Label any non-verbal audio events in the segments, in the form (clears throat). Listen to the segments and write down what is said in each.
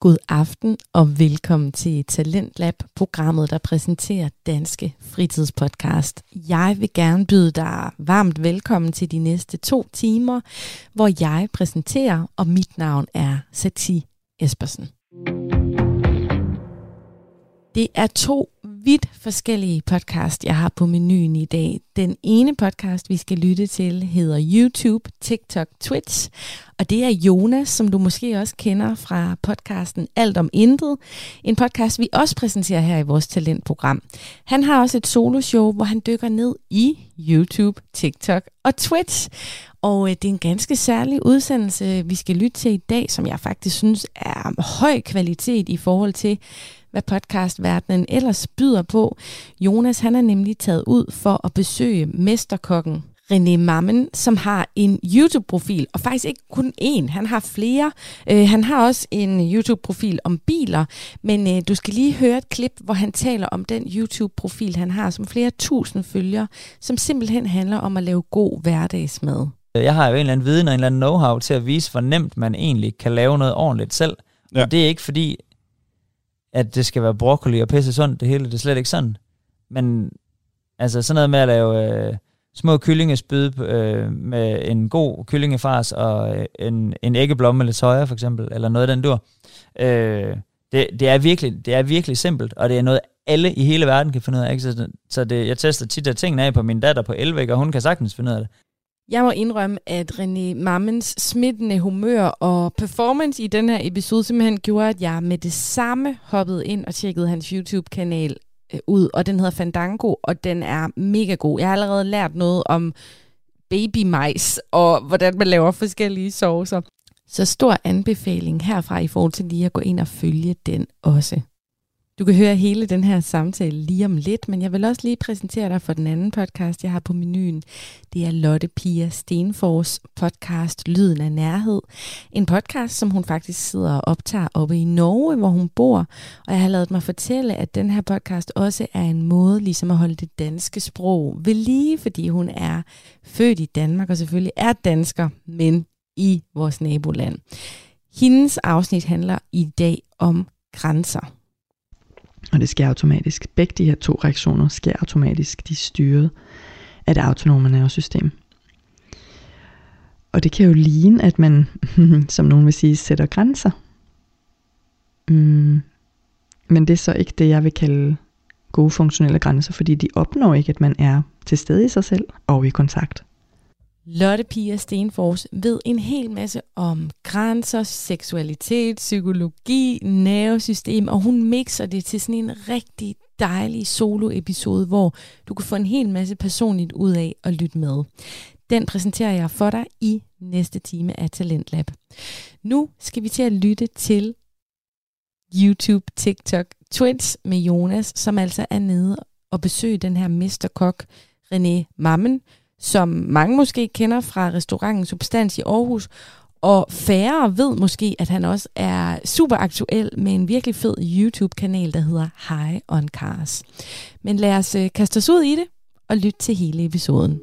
God aften og velkommen til Talentlab, programmet, der præsenterer Danske Fritidspodcast. Jeg vil gerne byde dig varmt velkommen til de næste to timer, hvor jeg præsenterer, og mit navn er Sati Espersen. Det er to vidt forskellige podcast, jeg har på menuen i dag. Den ene podcast, vi skal lytte til, hedder YouTube, TikTok, Twitch. Og det er Jonas, som du måske også kender fra podcasten Alt om Intet. En podcast, vi også præsenterer her i vores talentprogram. Han har også et soloshow, hvor han dykker ned i YouTube, TikTok og Twitch. Og øh, det er en ganske særlig udsendelse, vi skal lytte til i dag, som jeg faktisk synes er høj kvalitet i forhold til, hvad podcastverdenen ellers byder på. Jonas han er nemlig taget ud for at besøge mesterkokken René Mammen, som har en YouTube-profil, og faktisk ikke kun én, han har flere. Øh, han har også en YouTube-profil om biler, men øh, du skal lige høre et klip, hvor han taler om den YouTube-profil, han har, som flere tusind følger, som simpelthen handler om at lave god hverdagsmad. Jeg har jo en eller anden viden og en eller anden know-how til at vise, hvor nemt man egentlig kan lave noget ordentligt selv. Ja. Og det er ikke fordi, at det skal være broccoli og pisse sundt, det hele, det er slet ikke sådan. Men altså sådan noget med at lave øh, små kyllingespyd øh, med en god kyllingefars og øh, en, en æggeblomme eller soja for eksempel, eller noget af den dur. Øh, det, det, er virkelig, det er virkelig simpelt, og det er noget, alle i hele verden kan finde ud af. Ikke? Så, så det, jeg tester tit af tingene af på min datter på 11, og hun kan sagtens finde ud af det. Jeg må indrømme, at René Mammens smittende humør og performance i den her episode simpelthen gjorde, at jeg med det samme hoppede ind og tjekkede hans YouTube-kanal øh, ud, og den hedder Fandango, og den er mega god. Jeg har allerede lært noget om babymajs, og hvordan man laver forskellige saucer. Så stor anbefaling herfra i forhold til lige at gå ind og følge den også. Du kan høre hele den her samtale lige om lidt, men jeg vil også lige præsentere dig for den anden podcast, jeg har på menuen. Det er Lotte Pia Stenfors podcast Lyden af Nærhed. En podcast, som hun faktisk sidder og optager oppe i Norge, hvor hun bor. Og jeg har lavet mig fortælle, at den her podcast også er en måde ligesom at holde det danske sprog ved lige, fordi hun er født i Danmark og selvfølgelig er dansker, men i vores naboland. Hendes afsnit handler i dag om grænser. Og det sker automatisk. Begge de her to reaktioner sker automatisk. De er styret af det autonome nervesystem. Og det kan jo ligne, at man, (laughs) som nogen vil sige, sætter grænser. Mm. Men det er så ikke det, jeg vil kalde gode funktionelle grænser, fordi de opnår ikke, at man er til stede i sig selv og i kontakt. Lotte Pia Stenfors ved en hel masse om grænser, seksualitet, psykologi, nervesystem, og hun mixer det til sådan en rigtig dejlig solo-episode, hvor du kan få en hel masse personligt ud af at lytte med. Den præsenterer jeg for dig i næste time af Talentlab. Nu skal vi til at lytte til YouTube, TikTok, Twitch med Jonas, som altså er nede og besøge den her mesterkok René Mammen, som mange måske kender fra restauranten Substans i Aarhus, og færre ved måske, at han også er super aktuel med en virkelig fed YouTube-kanal, der hedder High on Cars. Men lad os øh, kaste os ud i det og lytte til hele episoden.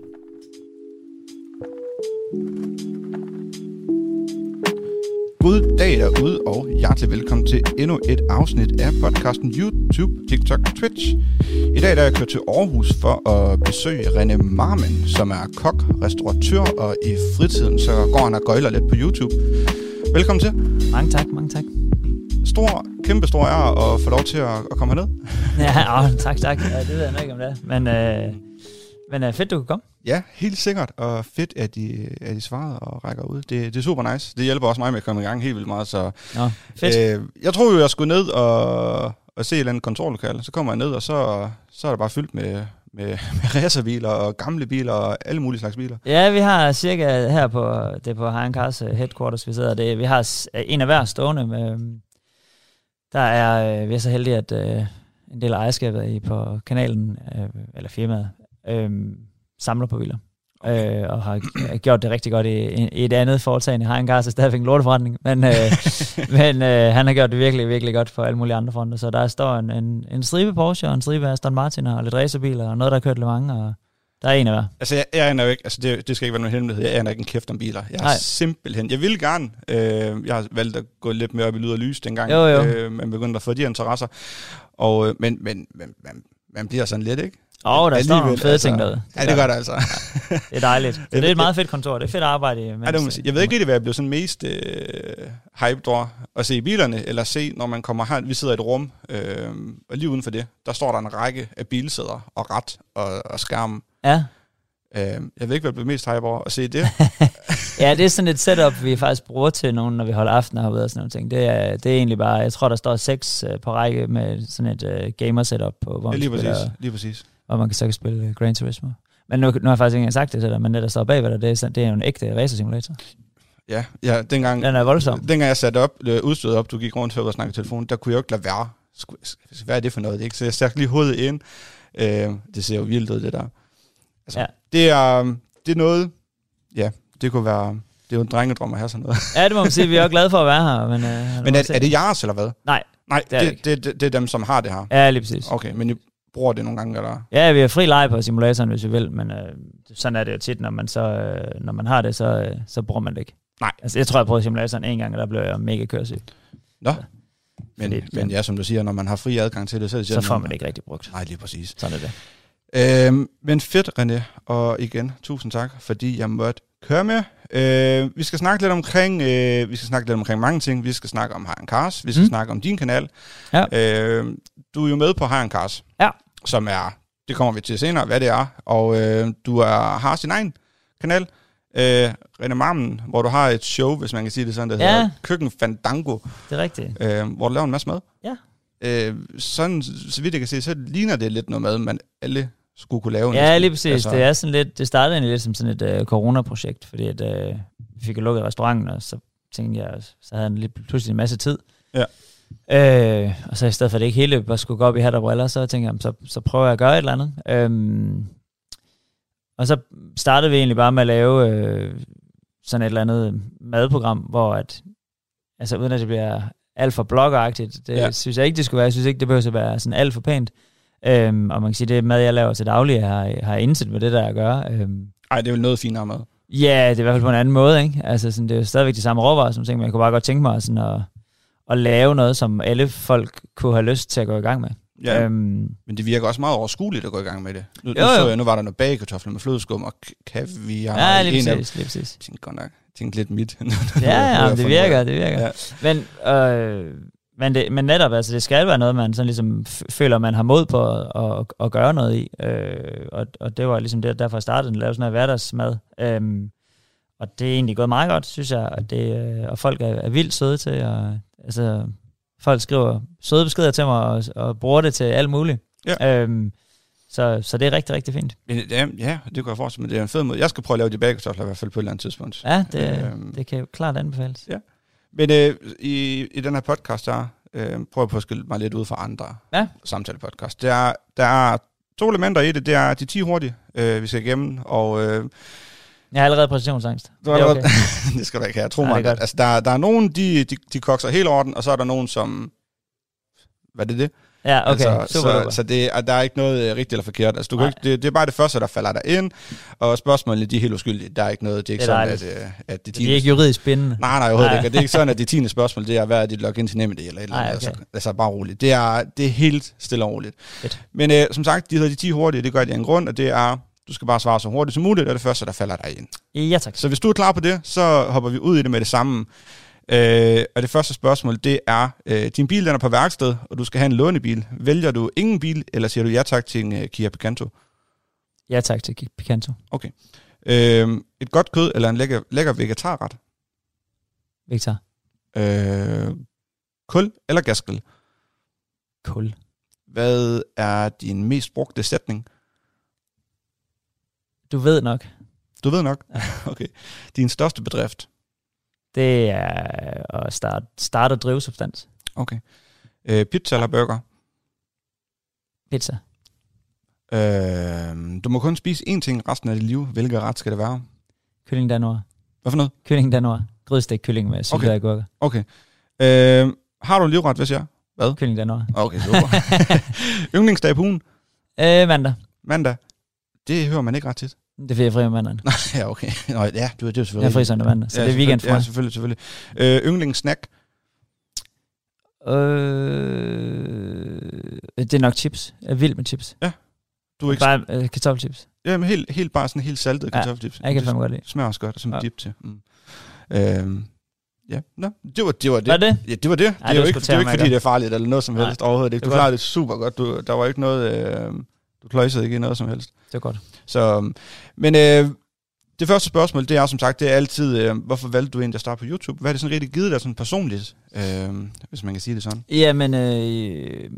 God dag derude, og hjertelig velkommen til endnu et afsnit af podcasten YouTube, TikTok, Twitch. I dag der er jeg kørt til Aarhus for at besøge René Marmen, som er kok, restauratør, og i fritiden så går han og gøjler lidt på YouTube. Velkommen til. Mange tak, mange tak. Stor, kæmpe stor ære at få lov til at, at komme herned. (laughs) ja, åh, tak, tak. Ja, det ved jeg ikke om det er. Men, øh, men øh, fedt, du kan komme. Ja, helt sikkert, og fedt, at de, at de svarede og rækker ud. Det, det er super nice. Det hjælper også mig med at komme i gang helt vildt meget. Så, Nå, fedt. Øh, jeg tror jo, jeg skulle ned og, og se et eller andet kontorlokale. Så kommer jeg ned, og så, så er det bare fyldt med, med, med racerbiler og gamle biler og alle mulige slags biler. Ja, vi har cirka her på, det er på High Cars øh, headquarters, vi sidder. Det, vi har en af hver stående. Med, der er, øh, vi er så heldige, at øh, en del af ejerskabet i på kanalen, eller firmaet, øh, samler på biler. Okay. Øh, og har gjort det rigtig godt i, i et andet foretagende. Har en gar, så stadigvæk en lorteforretning, men, øh, (laughs) men øh, han har gjort det virkelig, virkelig godt på alle mulige andre fronter. Så der står en, en, en stribe Porsche og en stribe Aston Martin og lidt racerbiler og noget, der har kørt Le Mans, og Der er en af hver. Altså, jeg, jeg aner jo ikke, altså det, det skal ikke være nogen hemmelighed, jeg aner ikke en kæft om biler. Jeg er Nej. simpelthen, jeg vil gerne, øh, jeg har valgt at gå lidt mere op i lyd og lys dengang, Jo, jo. Øh, man begyndte at få de interesser, og, øh, men, men, men man, man bliver sådan lidt, ikke? Åh, oh, der står nogle fede ting altså, derude. Ja, det gør det altså. Det er dejligt. Så det er et meget fedt kontor. Det er fedt at arbejde i. Ja, det må sige. Jeg ved ikke rigtig, hvad jeg blev sådan mest øh, hyped over at se i bilerne, eller se, når man kommer her, vi sidder i et rum, øh, og lige uden for det, der står der en række af bilsæder og ret og, og skærm. Ja. Øh, jeg ved ikke, hvad jeg blev mest hyped over at se det. (laughs) ja, det er sådan et setup, vi faktisk bruger til nogen, når vi holder aftener herude og sådan noget. ting. Det er, det er egentlig bare, jeg tror, der står seks øh, på række med sådan et øh, gamer-setup på, hvor Ja, lige præcis. spiller, Lige præcis. Hvor man kan så kan spille øh, Gran Turismo. Men nu, nu har jeg faktisk ikke engang sagt det til dig, men det, der står bagved dig, det er, det er jo en ægte racer-simulator. Ja, ja dengang, Den er voldsom. dengang jeg satte op, øh, udstyret op, du gik rundt og snakkede i telefonen, der kunne jeg jo ikke lade være. Hvad er det for noget? Ikke? Så jeg stak lige hovedet ind. Øh, det ser jo vildt ud, det der. Altså, Ja. det, er, det er noget, ja, det kunne være, det er jo en drengedrøm at have sådan noget. Ja, det må man sige. Vi er jo glade for at være her. Men, øh, Men er, er det jeres, eller hvad? Nej, Nej, det er det det, det, det, er dem, som har det her. Ja, lige præcis. Okay, men bruger det nogle gange, eller? Ja, vi har fri leje på simulatoren, hvis vi vil, men øh, sådan er det jo tit, når man, så, øh, når man har det, så, øh, så bruger man det ikke. Nej. Altså, jeg tror, jeg prøvede simulatoren en gang, og der blev jeg mega køresyg. Nå. Ja. Men, Fordi- men ja, som du siger, når man har fri adgang til det, så det Så får man det ikke rigtig brugt. Nej, lige præcis. Sådan er det. Øhm, men fedt, René. Og igen, tusind tak, fordi jeg måtte køre med. Øh, vi skal snakke lidt omkring, øh, vi skal snakke lidt omkring mange ting. Vi skal snakke om Haran Cars. Vi skal Mm. snakke om din kanal. Ja. Øh, du er jo med på Haran Cars. Ja. Som er, det kommer vi til senere, hvad det er. Og øh, du er, har sin egen kanal. Øh, René Marmen, hvor du har et show, hvis man kan sige det sådan, der Ja. hedder Køkken Fandango, Det er rigtigt. øh, hvor du laver en masse mad. Ja. Øh, sådan, så vidt jeg kan se, så ligner det lidt noget mad, man alle skulle kunne lave. Ja, næsten. lige præcis. Altså, det er sådan lidt, det startede egentlig lidt som sådan et øh, corona-projekt, fordi at, øh, vi fik lukket restauranten, og så tænkte jeg, så havde han lige pludselig en masse tid. Ja. Øh, og så i stedet for, at det ikke hele bare skulle gå op i hat og briller, så tænkte jeg, så, så prøver jeg at gøre et eller andet. Øhm, og så startede vi egentlig bare med at lave øh, sådan et eller andet madprogram, hvor at, altså uden at det bliver alt for bloggeragtigt, det Ja. synes jeg ikke, det skulle være. Jeg synes ikke, det behøver at være sådan alt for pænt. Øhm, og man kan sige, det mad, jeg laver til daglig, har, har intet med det der at gøre. Øhm, Ej, det er vel noget finere mad. Ja, det er i hvert fald på en anden måde, ikke? Altså, sådan, det er jo stadigvæk de samme råvarer, som ting, men jeg kunne bare godt tænke mig sådan at, at lave noget, som alle folk kunne have lyst til at gå i gang med. Ja, øhm, men det virker også meget overskueligt at gå i gang med det. Nu, nu, Jo, jo. så jeg, nu var der noget bagekartofler med flødeskum og kaviar. ja, lige en af præcis, lige præcis. Jeg tænkte godt nok, jeg tænkte lidt mit. (laughs) Ja, Nu ja, det virker, det virker. Ja. Men, øh, men, det, men netop, altså, det skal være noget, man sådan ligesom føler, man har mod på at, at, at gøre noget i. Øh, og, og det var ligesom det, derfor jeg startede at lave sådan noget hverdagsmad. Øhm, og det er egentlig gået meget godt, synes jeg. Og, det, øh, og folk er, er vildt søde til. Og, altså, folk skriver søde beskeder til mig og, og bruger det til alt muligt. Ja. Øhm, så, så det er rigtig, rigtig fint. Men, ja, ja, det kunne jeg forestille mig. Det er en fed måde. Jeg skal prøve at lave de bagekartofler i hvert fald på et eller andet tidspunkt. Ja, det, Øhm. det kan jo klart anbefales. Ja. Men øh, i, i den her podcast, der øh, prøver jeg på at skille mig lidt ud fra andre Ja. samtalepodcast. Der, er- der er to elementer i det. Det er de 10 hurtige, øh, vi skal igennem, og øh, Jeg har allerede præstationsangst. Du har Det er allerede- (laughs) det skal du ikke have. Tro Nej, mig. det altså, der, der er nogen, de, de, de kokser helt orden, og så er der nogen, som... Hvad er det det? Ja, okay. altså, super, så, super. så det, er, der er ikke noget øh, rigtigt eller forkert. Altså, du kan Nej. ikke, det, det, er bare det første, der falder der ind, og spørgsmålene, de er helt uskyldige. Der er ikke noget, det er ikke Det er sådan, dejligt. at, øh, at det De er ikke juridisk bindende. Nej, nej, overhovedet Nej. ikke. Og Det er ikke sådan, at det tiende spørgsmål, det er, hvad er dit login til NemID eller et eller andet. okay. Altså, altså, bare roligt. Det er, det er helt stille og roligt. Fedt. Men øh, som sagt, de hedder de 10 hurtige, det gør de en grund, og det er, du skal bare svare så hurtigt som muligt, og det første, der falder dig ind. Ja, tak. Så hvis du er klar på det, så hopper vi ud i det med det samme. Øh, og det første spørgsmål, det er, øh, din bil den er på værksted, og du skal have en lånebil. Vælger du ingen bil, eller siger du ja tak til en uh, Kia Picanto? Ja, tak til Picanto. Øh, et godt kød, eller en lækker, lækker vegetarret? Victor. Øh, kul eller gasgrill? Kul. Hvad er din mest brugte sætning? Du ved nok. Du ved nok. (laughs) Okay. Din største bedrift? Det er at starte, starte og drive substans. Okay. Øh, pizza eller burger? Pizza. Øh, du må kun spise én ting resten af dit liv. Hvilken ret skal det være? Kylling danois. Hvad for noget? Kylling danois. Grydstegt kylling med syltede Okay. agurker. Okay. Øh, har du en livret, hvis jeg? Hvad? Kylling danois. Okay, super. (laughs) Yndlingsdag på ugen? Øh, mandag. Mandag. Det hører man ikke ret tit. Det er jeg fri om mandagen. (laughs) ja, okay. Nå, ja, du, det er jo selvfølgelig Jeg er fri søndag mandag, så ja, det er weekend for Ja, mig. selvfølgelig, selvfølgelig. Øh, yndlingssnack? Øh, det er nok chips. Jeg er vild med chips. Du er ikke... Bare øh, kartoffelchips. Ja, men helt, helt bare sådan helt saltet Ja, kartoffelchips. Jeg kan fandme godt lide. smager også godt, som ja. Ja. dip til. Mm. Øhm, ja, Nå, det var det. Var det. Var det? Ja, det var det. Ej, det er det jo var ikke, sgu det er jo ikke fordi, det er farligt eller noget som Nej, helst overhovedet. Ikke. det Du klarede det super godt. Du, der var ikke noget... Øh, du kløjsede ikke i noget som helst. Det er godt. Så, men øh, det første spørgsmål, det er som sagt, det er altid, øh, hvorfor valgte du egentlig at starte på YouTube? Hvad er det sådan rigtig givet dig sådan personligt, øh, hvis man kan sige det sådan? Jamen, øh,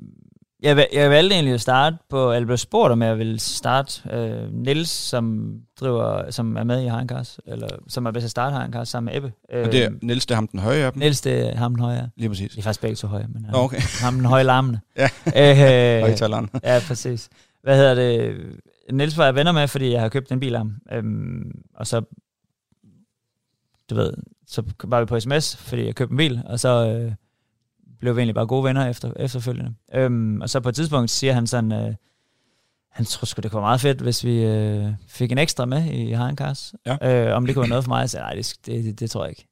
jeg, jeg valgte egentlig at starte på, eller blev spurgt om jeg ville starte øh, Nils, som driver, som er med i Harenkars, eller som er bedst at starte Harenkars sammen med Ebbe. Øh, Og det er Niels, det er ham den høje af dem. Niels, det er ham den høje. Lige præcis. De er faktisk begge to høje, men Nå, okay. ham den høje larmende. (laughs) Ja. Øh, Højtaleren. Ja, præcis. Hvad hedder det? Niels var jeg venner med, fordi jeg har købt en bil af ham. Øhm, og så, du ved, så var vi på sms, fordi jeg købte en bil, og så øh, blev vi egentlig bare gode venner efter, efterfølgende. Øhm, og så på et tidspunkt siger han sådan, øh, han tror sgu, det kunne være meget fedt, hvis vi øh, fik en ekstra med i Harenkars. Ja. Øh, om det kunne være noget for mig. Jeg sagde, nej, det, det, det, tror jeg ikke.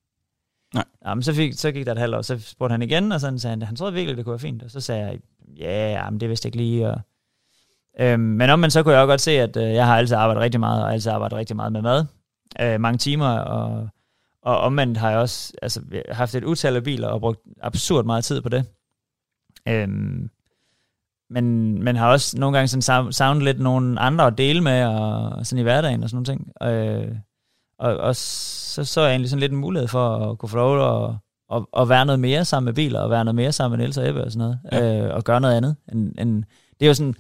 Nej. Jamen, så, fik, så gik der et halvt år, så spurgte han igen, og sådan sagde han, han troede virkelig, det kunne være fint. Og så sagde jeg, ja, men det vidste jeg ikke lige. Og, øhm, men om man så kunne jeg også godt se, at øh, jeg har altid arbejdet rigtig meget, og altid arbejdet rigtig meget med mad. Øh, mange timer, og, og omvendt har jeg også altså, haft et utal af biler, og brugt absurd meget tid på det. Øhm, men, men har også nogle gange sådan savnet lidt nogle andre at dele med, og sådan i hverdagen og sådan nogle ting. Øh, og, og så så jeg egentlig sådan lidt en mulighed for at kunne få lov at, at, at være noget mere sammen med biler, og være noget mere sammen med Niels og Ebbe og sådan noget, Ja. øh, og gøre noget andet. End, end, det er jo sådan,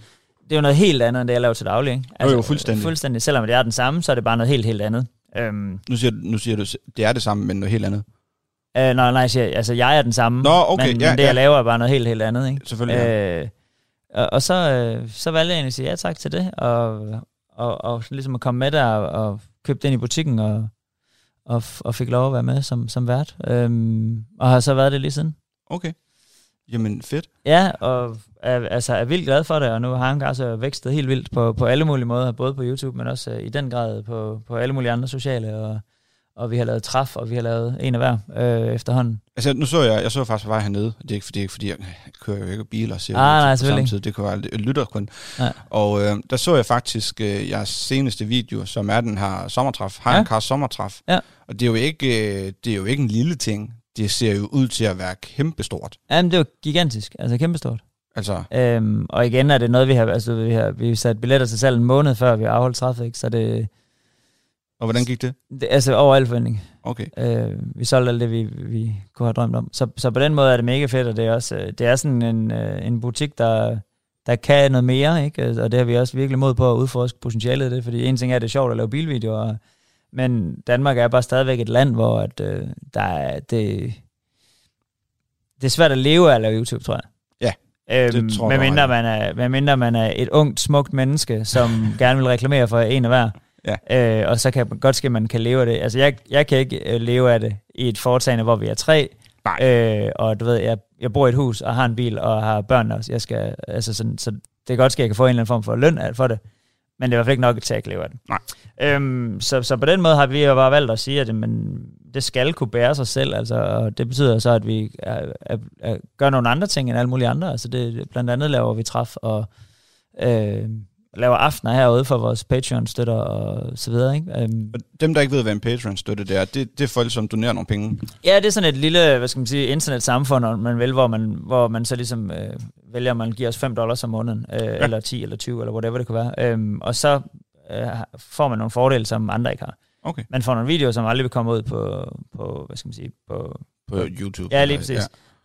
det er jo noget helt andet, end det jeg laver til daglig. Ikke? Altså, jo, fuldstændig. Fuldstændig. Selvom det er den samme, så er det bare noget helt, helt andet. Øhm, Nu siger, nu siger du, det er det samme, men noget helt andet. øh, nej, nej, jeg siger, altså jeg er den samme, Nå, okay, men, ja, men det ja. jeg laver er bare noget helt, helt andet. Ikke? Selvfølgelig. Ja. Øh, og, og så, øh, så valgte jeg egentlig at sige ja tak til det, og, og, og ligesom at komme med der og, og købe den i butikken, og, og, og fik lov at være med som, som vært. Øhm, og har så været det lige siden. Okay. Jamen, fedt. Ja, og er, altså, er vildt glad for det, og nu har han altså vækstet helt vildt på, på alle mulige måder, både på YouTube, men også øh, i den grad på, på alle mulige andre sociale, og, og vi har lavet træf, og vi har lavet en af hver øh, efterhånden. Altså, nu så jeg, jeg så faktisk på vej hernede. Det er ikke fordi, fordi jeg kører jo ikke bil og ser Ah, nej, samtidig. Det kunne være jeg lytter kun. Ja. Og øh, der så jeg faktisk øh, jeres seneste video, som er den her sommertræf. Har Ja. en kar sommertræf. Ja. Og det er, jo ikke, øh, det er jo ikke en lille ting. Det ser jo ud til at være kæmpestort. Jamen, det var gigantisk, altså kæmpestort. Altså, Øhm, og igen er det noget, vi har, altså vi har, vi har sat billetter til salg en måned før vi har afholdt træffet, ikke? så det, og hvordan gik det? det altså over al forventning. Okay. Øh, vi solgte alt det, vi, vi kunne have drømt om. Så, så på den måde er det mega fedt, og det er også øh, det er sådan en, øh, en butik, der, der kan noget mere, ikke? og det har vi også virkelig mod på at udforske potentialet i det, fordi en ting er, at det er sjovt at lave bilvideoer, men Danmark er bare stadigvæk et land, hvor at, øh, der er, det, det er svært at leve af at lave YouTube, tror jeg. Ja, Øhm, det tror jeg, med mindre har man er, med mindre man er et ungt, smukt menneske, som (laughs) gerne vil reklamere for en af hver. Ja. Øh, og så kan godt ske, at man kan leve af det. Altså, jeg, jeg kan ikke øh, leve af det i et foretagende, hvor vi er tre. Nej. Øh, og du ved, jeg, jeg bor i et hus og har en bil og har børn også. Jeg skal, altså sådan, så det kan godt ske, at jeg kan få en eller anden form for løn for det. Men det er i hvert fald ikke nok kan leve af det. Nej. Øhm, så, så på den måde har vi jo bare valgt at sige, at men det skal kunne bære sig selv. Altså, og det betyder så, at vi er, er, er, gør nogle andre ting end alle mulige andre. Altså det, blandt andet laver vi træf og øh, laver aftener herude for vores Patreon-støtter og så videre. Ikke? Øhm, Og dem, der ikke ved, hvad en Patreon-støtte det er, det, det er folk, som donerer nogle penge. Ja, det er sådan et lille, hvad skal man sige, internetsamfund, man vil, hvor man, hvor man så ligesom øh, vælger, at man giver os 5 dollars om måneden, øh, ja. eller 10 eller 20, eller whatever det kunne være. Øhm, og så øh, får man nogle fordele, som andre ikke har. Okay. Man får nogle videoer, som aldrig vil komme ud på, på hvad skal man sige, på... På YouTube. Ja, lige præcis. Ja.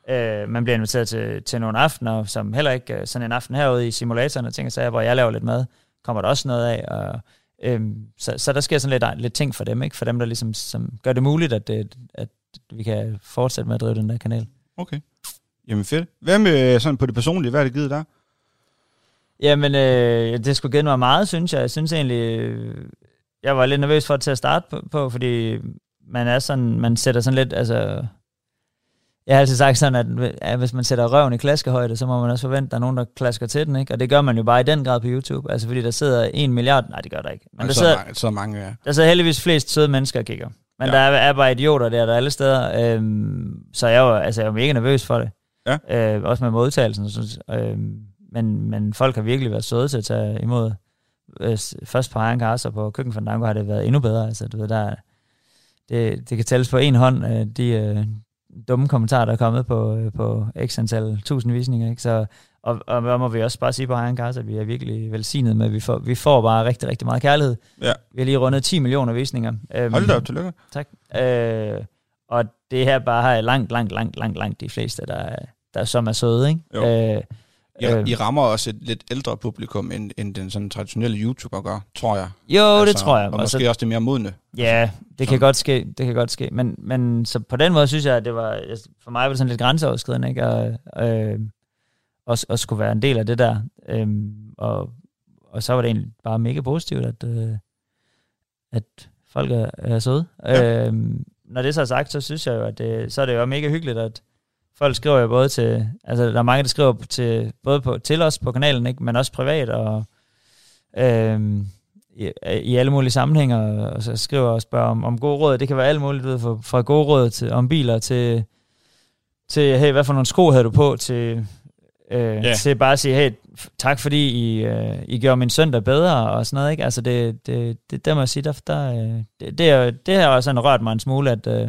Øh, man bliver inviteret til, til nogle aftener, som heller ikke, øh, sådan en aften herude i simulatoren, og tænker sig, hvor jeg laver lidt mad, kommer der også noget af, og Øhm, så, så der sker sådan lidt, lidt ting for dem, ikke? For dem, der ligesom som gør det muligt, at, det, at vi kan fortsætte med at drive den der kanal. Okay. Jamen fedt. Hvad med sådan på det personlige? Hvad er det givet der? Jamen, øh, det skulle givet mig meget, synes jeg. Jeg synes egentlig, øh, jeg var lidt nervøs for det til at starte på, på, fordi man er sådan, man sætter sådan lidt, altså, jeg har altid sagt sådan, at, hvis man sætter røven i klaskehøjde, så må man også forvente, at der er nogen, der klasker til den, ikke? Og det gør man jo bare i den grad på YouTube. Altså fordi der sidder en milliard, nej det gør der ikke. Men der så, sidder, mange, så mange, ja. der sidder heldigvis flest søde mennesker og kigger. Men Ja. der er, er bare idioter der, der er alle steder. Øhm, så jeg var, altså, jeg var mega nervøs for det. Ja. Øh, også med modtagelsen. Synes, øhm, men, men folk har virkelig været søde til at tage imod. Øh, først på Iron Cars og på Køkken Fandango har det været endnu bedre. Altså, du ved, der, det, det kan tælles på en hånd, øh, de øh, dumme kommentarer, der er kommet på, øh, på x antal tusind visninger. Ikke? Så, og, og hvad må vi også bare sige på Iron Cars, at vi er virkelig velsignet med, at vi får, vi får bare rigtig, rigtig meget kærlighed. Ja. Vi har lige rundet 10 millioner visninger. Øhm, Hold da op, tillykke. Tak. Øh, og det her bare har langt, langt, langt, langt, langt de fleste, der, der som er søde, ikke? Jo. Øh, I, øh, I rammer også et lidt ældre publikum, end, end den sådan traditionelle YouTuber gør, tror jeg. jo, det tror jeg. Altså, Og måske så, også det mere modne. ja, det kan godt ske, det kan godt ske. Men, men så på den måde synes jeg, at det var, for mig var det sådan lidt grænseoverskridende, ikke? Og, øh, også, også skulle være en del af det der. Øhm, og, og så var det egentlig bare mega positivt, at, øh, at folk er, er søde. Ja. Ja. Øhm, når det så er sagt, så synes jeg jo, at det, så er det jo mega hyggeligt, at folk skriver jo både til, altså der er mange, der skriver til, både på, til os på kanalen, ikke, men også privat, og øhm, i, i alle mulige sammenhænge, og, så skriver og spørger om, om gode råd. Det kan være alt muligt, ved, fra, fra gode råd til, om biler til, til, hey, hvad for nogle sko havde du på, til, øh, yeah. til bare at sige, hey, tak fordi I, øh, I gjorde min søndag bedre, og sådan noget, ikke? Altså, det, det, det der må jeg sige, der, der, øh, det, det, er, det har også sådan rørt mig en smule, at, øh,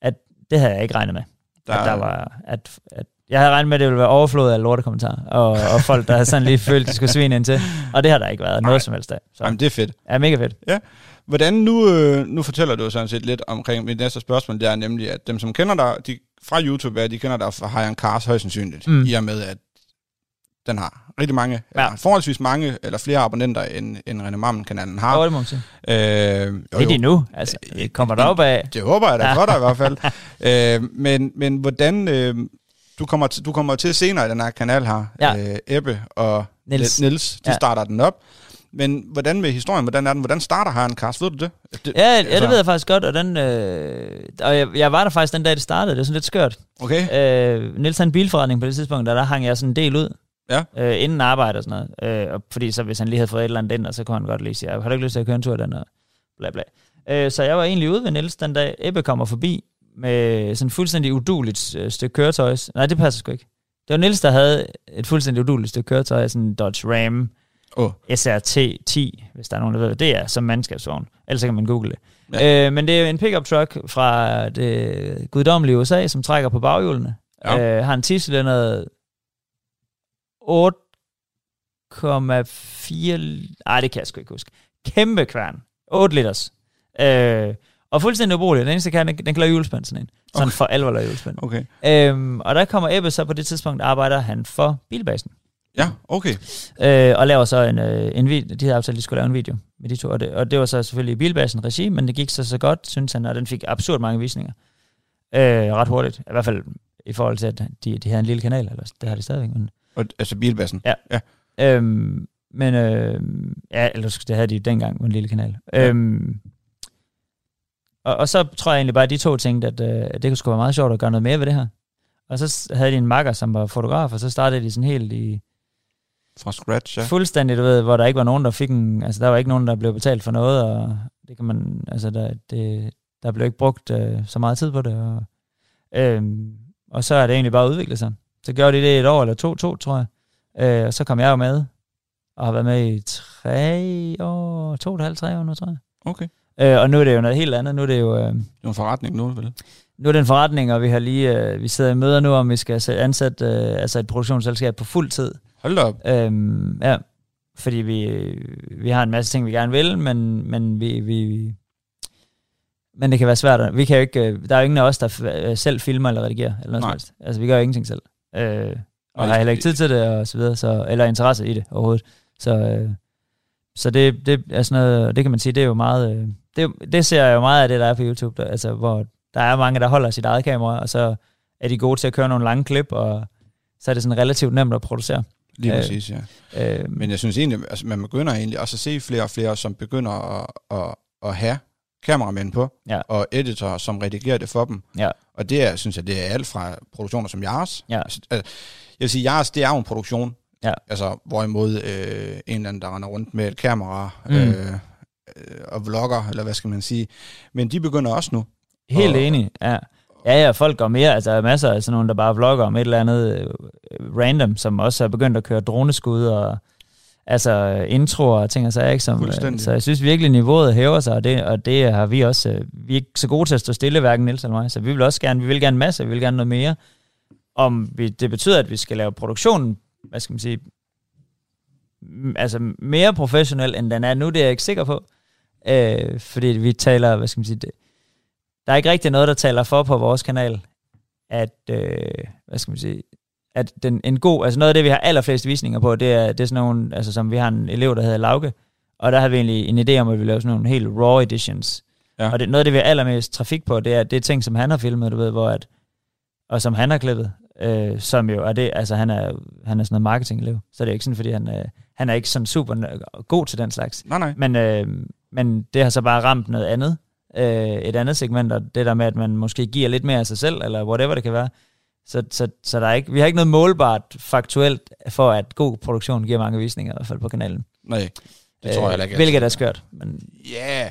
at det havde jeg ikke regnet med. Der, at der var, at, at jeg havde regnet med, at det ville være overflod af lortekommentarer, og, og folk, der havde sådan lige følt, de skulle svine ind til. Og det har der ikke været Nej. noget som helst af. Så Jamen, det er fedt. er mega fedt. Hvordan nu, øh, nu fortæller du sådan set lidt omkring mit næste spørgsmål, det er nemlig, at dem, som kender dig de, fra YouTube, er, de kender dig fra High Cars højst sandsynligt. Mm. i og med, at den har rigtig mange, ja. Ja. eller forholdsvis mange, eller flere abonnenter, end, end René Mammen-kanalen har. Ja. det må man sige. Øh, jo, Det er jo, nu. Altså, det kommer der op af. det håber jeg da for dig i hvert fald. (laughs) øh, men, men hvordan, øh, du, kommer til, du kommer til senere i den her kanal her, Ja. øh, Ebbe og Niels. Niels de Ja. starter den op. Men hvordan med historien, hvordan er den? Hvordan starter her en cast? Ved du det? det Ja, ja, altså- det ved jeg faktisk godt, og, den, øh, og jeg, jeg var der faktisk den dag, det startede. Det er sådan lidt skørt. Okay. Øh, Niels havde en bilforretning på det tidspunkt, og der hang jeg sådan en del ud. Ja. Øh, inden arbejde og sådan noget. Øh, og fordi så hvis han lige havde fået et eller andet ind, og så kunne han godt lige sige, har du ikke lyst til at køre en tur den og bla bla. Øh, så jeg var egentlig ude ved Niels den dag. Ebbe kommer forbi med sådan et fuldstændig uduligt øh, stykke køretøj. Nej, det passer sgu ikke. Det var Niels, der havde et fuldstændig uduligt stykke køretøj, sådan en Dodge Ram Åh. SRT 10, hvis der er nogen, der ved, hvad det er, som mandskabsvogn. Ellers kan man google det. Ja. Øh, men det er en pickup truck fra det guddommelige USA, som trækker på baghjulene. Ja. Øh, har en 10-cylinder 8,4... Ej, det kan jeg sgu ikke huske. Kæmpe kværn. 8 liters. Øh, og fuldstændig ubrugelig. Den eneste kan, den, den kan lave hjulspand sådan en. Sådan Okay. for alvor lave hjulspand. Okay. Øhm, og der kommer Ebbe så på det tidspunkt, arbejder han for Bilbasen. Ja, okay. Øh, og laver så en, øh, en video. De havde aftalt, at de skulle lave en video med de to. Og det, og det var så selvfølgelig i Bilbasen regi, men det gik så så godt, synes han, og den fik absurd mange visninger. Øh, ret hurtigt. I hvert fald i forhold til, at de, de havde en lille kanal, eller det har de stadigvæk. Men, Og, altså bilbassen. øhm, men øh, ja, eller det havde de dengang med en lille kanal. Ja. Ja. Øhm, og, og så tror jeg egentlig bare, at de to tænkte, at, øh, det kunne sgu være meget sjovt at gøre noget mere ved det her. Og så havde de en makker, som var fotograf, og så startede de sådan helt i Fra scratch, ja. ja. fuldstændig, du ved, hvor der ikke var nogen, der fik en, altså der var ikke nogen, der blev betalt for noget, og det kan man, altså der, det, der blev ikke brugt øh, så meget tid på det, og, øhm, og så er det egentlig bare udviklet sig. Så gjorde de det et år eller to, to tror jeg, øh, og så kom jeg jo med, og har været med i tre år, to og et halvt, tre år nu, tror jeg. Okay. Øh, og nu er det jo noget helt andet, nu er det jo... Øh, Det er en forretning nu, vel? nu er det en forretning, og vi har lige, øh, vi sidder i møder nu, om vi skal sæ- ansætte øh, altså et produktionsselskab på fuld tid. Hold op. Øhm, ja, fordi vi, vi har en masse ting, vi gerne vil, men, men vi, vi, men det kan være svært. Vi kan jo ikke, øh, der er jo ingen af os, der øh, selv filmer eller redigerer, eller noget Nej. Altså, vi gør jo ingenting selv. Øh, og har heller ikke tid til det, og så videre, så, eller interesse i det overhovedet. Så, øh, så det, det er sådan noget, det kan man sige, det er jo meget, øh, det, det ser jeg jo meget af det, der er på YouTube, der, altså, hvor der er mange, der holder sit eget kamera, og så er de gode til at køre nogle lange klip, og så er det sådan relativt nemt at producere. Lige Øh, præcis, ja. Øh, Men jeg synes egentlig, altså man begynder egentlig også at se flere og flere, som begynder at, at, at have kameramænd på, Ja. og editorer, som redigerer det for dem. Ja. Og det er, synes jeg, det er alt fra produktioner som jeres. Ja. Altså, jeg vil sige, jeres, det er jo en produktion. Ja. Altså, hvorimod øh, en eller anden, der render rundt med et kamera, Mm. øh, øh, og vlogger, eller hvad skal man sige. Men de begynder også nu. Helt Og- enig, ja. Ja, ja, folk går mere, altså der er masser af sådan nogle, der bare vlogger om et eller andet øh, random, som også er begyndt at køre droneskud og altså introer og ting og sager, ikke? Som, øh, så jeg synes virkelig, niveauet hæver sig, og det, og det har vi også, øh, vi er ikke så gode til at stå stille, hverken Niels eller mig, så vi vil også gerne, vi vil gerne masse, vi vil gerne noget mere. Om vi, det betyder, at vi skal lave produktionen, hvad skal man sige, altså mere professionel, end den er nu, det er jeg ikke sikker på. Øh, fordi vi taler, hvad skal man sige, det, der er ikke rigtig noget, der taler for på vores kanal, at, øh, hvad skal man sige, at den, en god, altså noget af det, vi har allerflest visninger på, det er, det er sådan nogle, altså som vi har en elev, der hedder Lauke, og der har vi egentlig en idé om, at vi laver sådan nogle helt raw editions. Ja. Og det, noget af det, vi har allermest trafik på, det er, det er ting, som han har filmet, du ved, hvor at, og som han har klippet, øh, som jo, og det, altså han er, han er sådan noget marketing-elev, så det er ikke sådan, fordi han, øh, han er ikke sådan super god til den slags. Nej, nej. Men, øh, men det har så bare ramt noget andet. Øh, et andet segment, og det der med, at man måske giver lidt mere af sig selv, eller whatever det kan være. Så, så, så der er ikke, vi har ikke noget målbart faktuelt for, at god produktion giver mange visninger, i hvert fald på kanalen. Nej, det tror jeg heller ikke. Hvilket er skørt. Men Ja, yeah.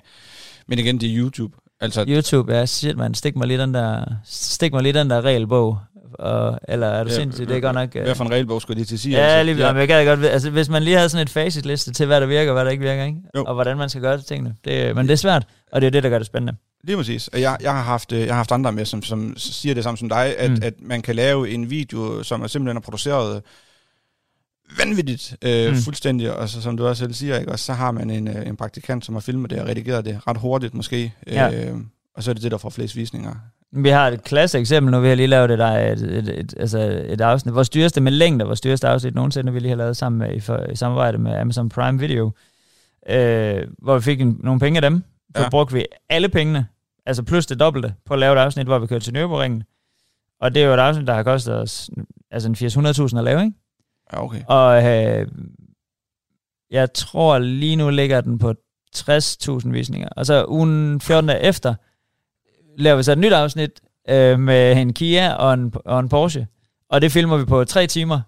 men igen, det er YouTube. Altså, YouTube, ja, shit man, stik mig lige den der, stik mig lige den der regelbog. Og, eller er du Ja, sindssygt, det er godt nok... øh, hvad for en regelbog skulle de til at sige? Ja, altså? lige ja. jeg gad godt, altså hvis man lige havde sådan et facitliste til, hvad der virker og hvad der ikke virker, ikke? Jo. og hvordan man skal gøre det tingene. Det, men det er svært, og det er det, der gør det spændende. Lige præcis. Og jeg, jeg, har haft, øh, jeg har haft andre med, som, som siger det samme som dig, at, Mm. at man kan lave en video, som er simpelthen er produceret vanvittigt øh, Mm. mm. fuldstændig, og så, som du også selv siger, ikke? og så har man en, øh, en praktikant, som har filmet det og redigeret det ret hurtigt måske, Ja. øh, og så er det det, der får flest visninger. Vi har et klasse eksempel nu, vi har lige lavet et, et, et, et, altså et afsnit, vores dyreste med længder, vores dyreste afsnit nogensinde, vi lige har lavet sammen med, i, for, i samarbejde med Amazon Prime Video, øh, hvor vi fik en, nogle penge af dem, så ja. Brugte vi alle pengene, altså plus det dobbelte, på at lave et afsnit, hvor vi kørte til Nørrebro-ringen. Og det er jo et afsnit, der har kostet os altså en 800.000 at lave, ikke? Ja, okay. Og øh, jeg tror lige nu ligger den på 60.000 visninger. Og så ugen 14 dage efter, laver vi så et nyt afsnit øh, med en Kia og en, og en Porsche. Og det filmer vi på tre timer.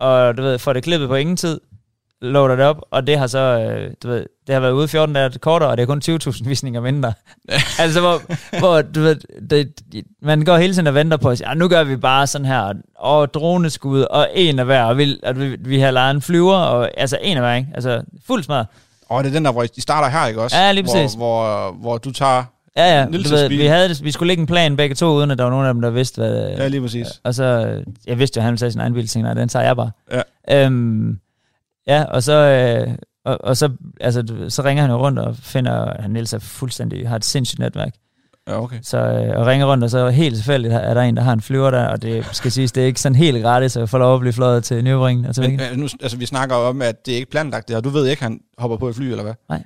Og du ved, får det klippet på ingen tid, loader det op, og det har så, øh, du ved, det har været ude 14 dage kortere, og det er kun 20.000 (laughs) visninger mindre. (laughs) altså, hvor, hvor du ved, det, man går hele tiden og venter på at sige, "Ah, nu gør vi bare sådan her, og droneskud, og en af hver, og vi, at vi, vi har lejet en flyver, og altså en af hver, ikke? Altså, fuld smad. Og det er den der, hvor I starter her, ikke også? Ja, lige præcis. Hvor, hvor, hvor du tager... Ja, ja, du ved, vi, havde, vi skulle lægge en plan begge to, uden at der var nogen af dem, der vidste, hvad... Ja, lige præcis. Og så, jeg vidste jo, at han tage sin egen bil, tænkte, "Nej, den tager jeg bare. Ja. Øhm, ja, og så, øh, og, og så, altså, så ringer han jo rundt og finder, han Niels er fuldstændig, har et sindssygt netværk. Ja, okay. Så, øh, og ringer rundt, og så helt tilfældigt er der en, der har en flyver der, og det skal siges, det er ikke sådan helt gratis at få lov at blive fløjet til Nürburgring og tilbage. Men, øh, nu, altså, vi snakker om, at det er ikke planlagt det her. Du ved ikke, han hopper på et fly, eller hvad? Nej.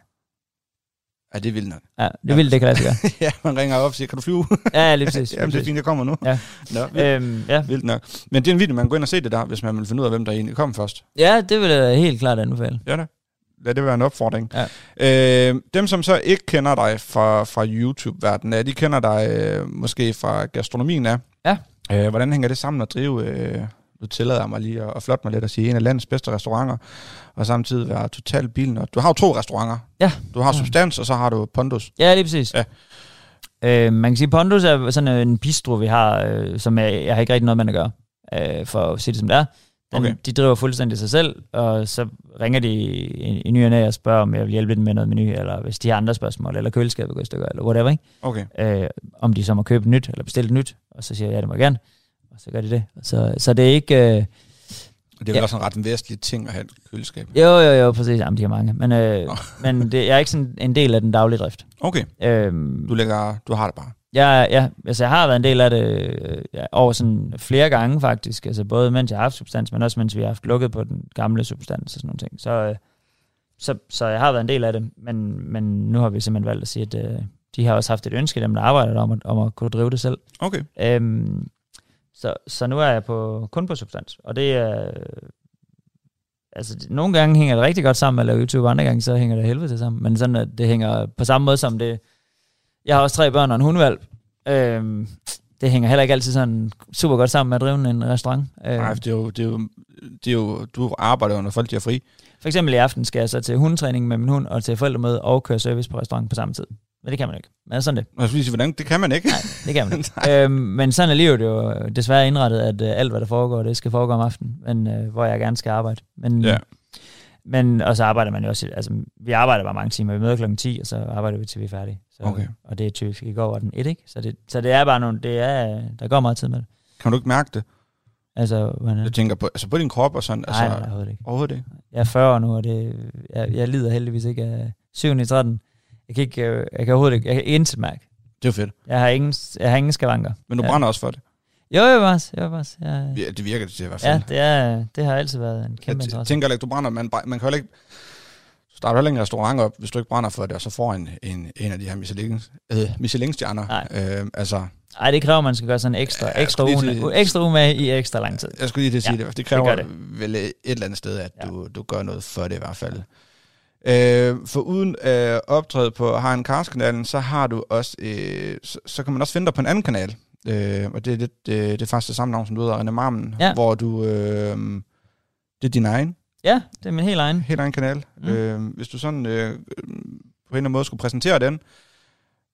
Ja, det vildt nok. Ja, det vil det kan lade sig gøre. (laughs) ja, man ringer op og siger, kan du flyve? (laughs) Ja, lige præcis. (laughs) Jamen, det er fint, jeg kommer nu. Ja. Nå, vildt, Øhm, ja. vildt nok. Men det er en video, man kan gå ind og se det der, hvis man vil finde ud af, hvem der egentlig kom først. ja, det vil jeg helt klart anbefale. Ja da. Lad det være en opfordring. Ja. Øh, dem, som så ikke kender dig fra, fra YouTube-verdenen, er, de kender dig øh, måske fra gastronomien af. Ja. Øh, hvordan hænger det sammen at drive, øh, du tillader mig lige at, at flotte mig lidt og sige, en af landets bedste restauranter, og samtidig være totalt bilen. Du har jo to restauranter. Ja. Du har Ja. Substans, og så har du Pondus. Ja, lige præcis. Ja. Øh, man kan sige, Pondus er sådan en bistro, vi har, øh, som jeg, jeg har ikke rigtig noget med at gøre, øh, for at sige det som det er. Den, Okay. De driver fuldstændig sig selv, og så ringer de i, i ny og næ og spørger, om jeg vil hjælpe dem med noget menu, eller hvis de har andre spørgsmål, eller køleskabet går i stykker, eller whatever, ikke? Okay. Øh, om de så må købe nyt, eller bestille nyt, og så siger jeg, ja, det må jeg gerne, og så gør de det. Så, så det er ikke... Øh, Det er vel Ja. også en ret vestlig ting at have et køleskab. jo, jo, jo, præcis, jamen de har mange, men, øh, Nå. (laughs) men det, jeg er ikke sådan en del af den daglige drift. Okay. Øhm, Du, lægger, du har det bare. Jeg, ja, altså jeg har været en del af det øh, ja, over sådan flere gange faktisk, altså både mens jeg har haft substans, men også mens vi har haft lukket på den gamle substans og sådan nogle ting. Så, øh, så, så jeg har været en del af det, men, men nu har vi simpelthen valgt at sige, at øh, de har også haft et ønske, dem der arbejder der, om at, om at kunne drive det selv. Okay. Øhm, så, så nu er jeg på, kun på substans, og det er... Altså, nogle gange hænger det rigtig godt sammen med at lave YouTube, andre gange så hænger det helvede til sammen. Men sådan, at det hænger på samme måde som det Jeg har også tre børn og en hundvalp. Øhm, det hænger heller ikke altid sådan super godt sammen med at drive en restaurant. Øh. Nej, det er, jo, det, er jo, det er jo, du arbejder jo, når folk er fri. For eksempel i aften skal jeg så til hundetræning med min hund, og til forældremøde og køre service på restaurant på samme tid. Men det kan man ikke. Men sådan det. Jeg sige, hvordan? Det kan man ikke. Nej, det kan man ikke. (laughs) øhm, men sådan er livet jo desværre indrettet, at uh, alt, hvad der foregår, det skal foregå om aftenen, men, uh, hvor jeg gerne skal arbejde. Men, ja. men, og så arbejder man jo også, altså vi arbejder bare mange timer. Vi møder klokken 10, og så arbejder vi til vi er færdige. Så, okay. Og det er typisk i går var den 1, ikke? Så det, så det er bare nogle, det er, der går meget tid med det. Kan du ikke mærke det? Altså, hvordan? Jeg tænker på, altså på din krop og sådan. Nej, altså, nej, overhovedet ikke. Overhovedet ikke? Jeg er 40 år nu, og det, jeg, jeg lider heldigvis ikke af 7 i 13. Jeg kan, ikke, øh, jeg kan overhovedet ikke, jeg kan intet mærke. Det er fedt. Jeg har ingen, jeg har ingen skavanker. Men du brænder ja. også for det? Jo, jo, også. Jo, også. Jeg, ja, det virker det til i hvert fald. Ja, det, er, det har altid været en kæmpe interesse. Jeg tænker ikke, du brænder, man, man kan heller ikke starter heller ikke en restaurant op, hvis du ikke brænder for det, og så får en, en, en af de her Michelin, øh, Michelin-stjerner. Nej. Øh, altså, Ej, det kræver, at man skal gøre sådan en ekstra, ja, ekstra, uge, til, ekstra uge med i ekstra lang tid. Jeg skulle lige til at sige ja, det. Det kræver det, det vel et eller andet sted, at ja. du, du gør noget for det i hvert fald. Øh, for uden at øh, optræde på Harren Cars-kanalen, så har du også, øh, så, så kan man også finde dig på en anden kanal. Øh, og det er, lidt, øh, det er faktisk det samme navn, som du hedder, René Marmen, ja. hvor du, øh, det er din egen. Ja, det er min helt egen. Helt egen kanal. Mm. Øh, hvis du sådan øh, på en eller anden måde skulle præsentere den,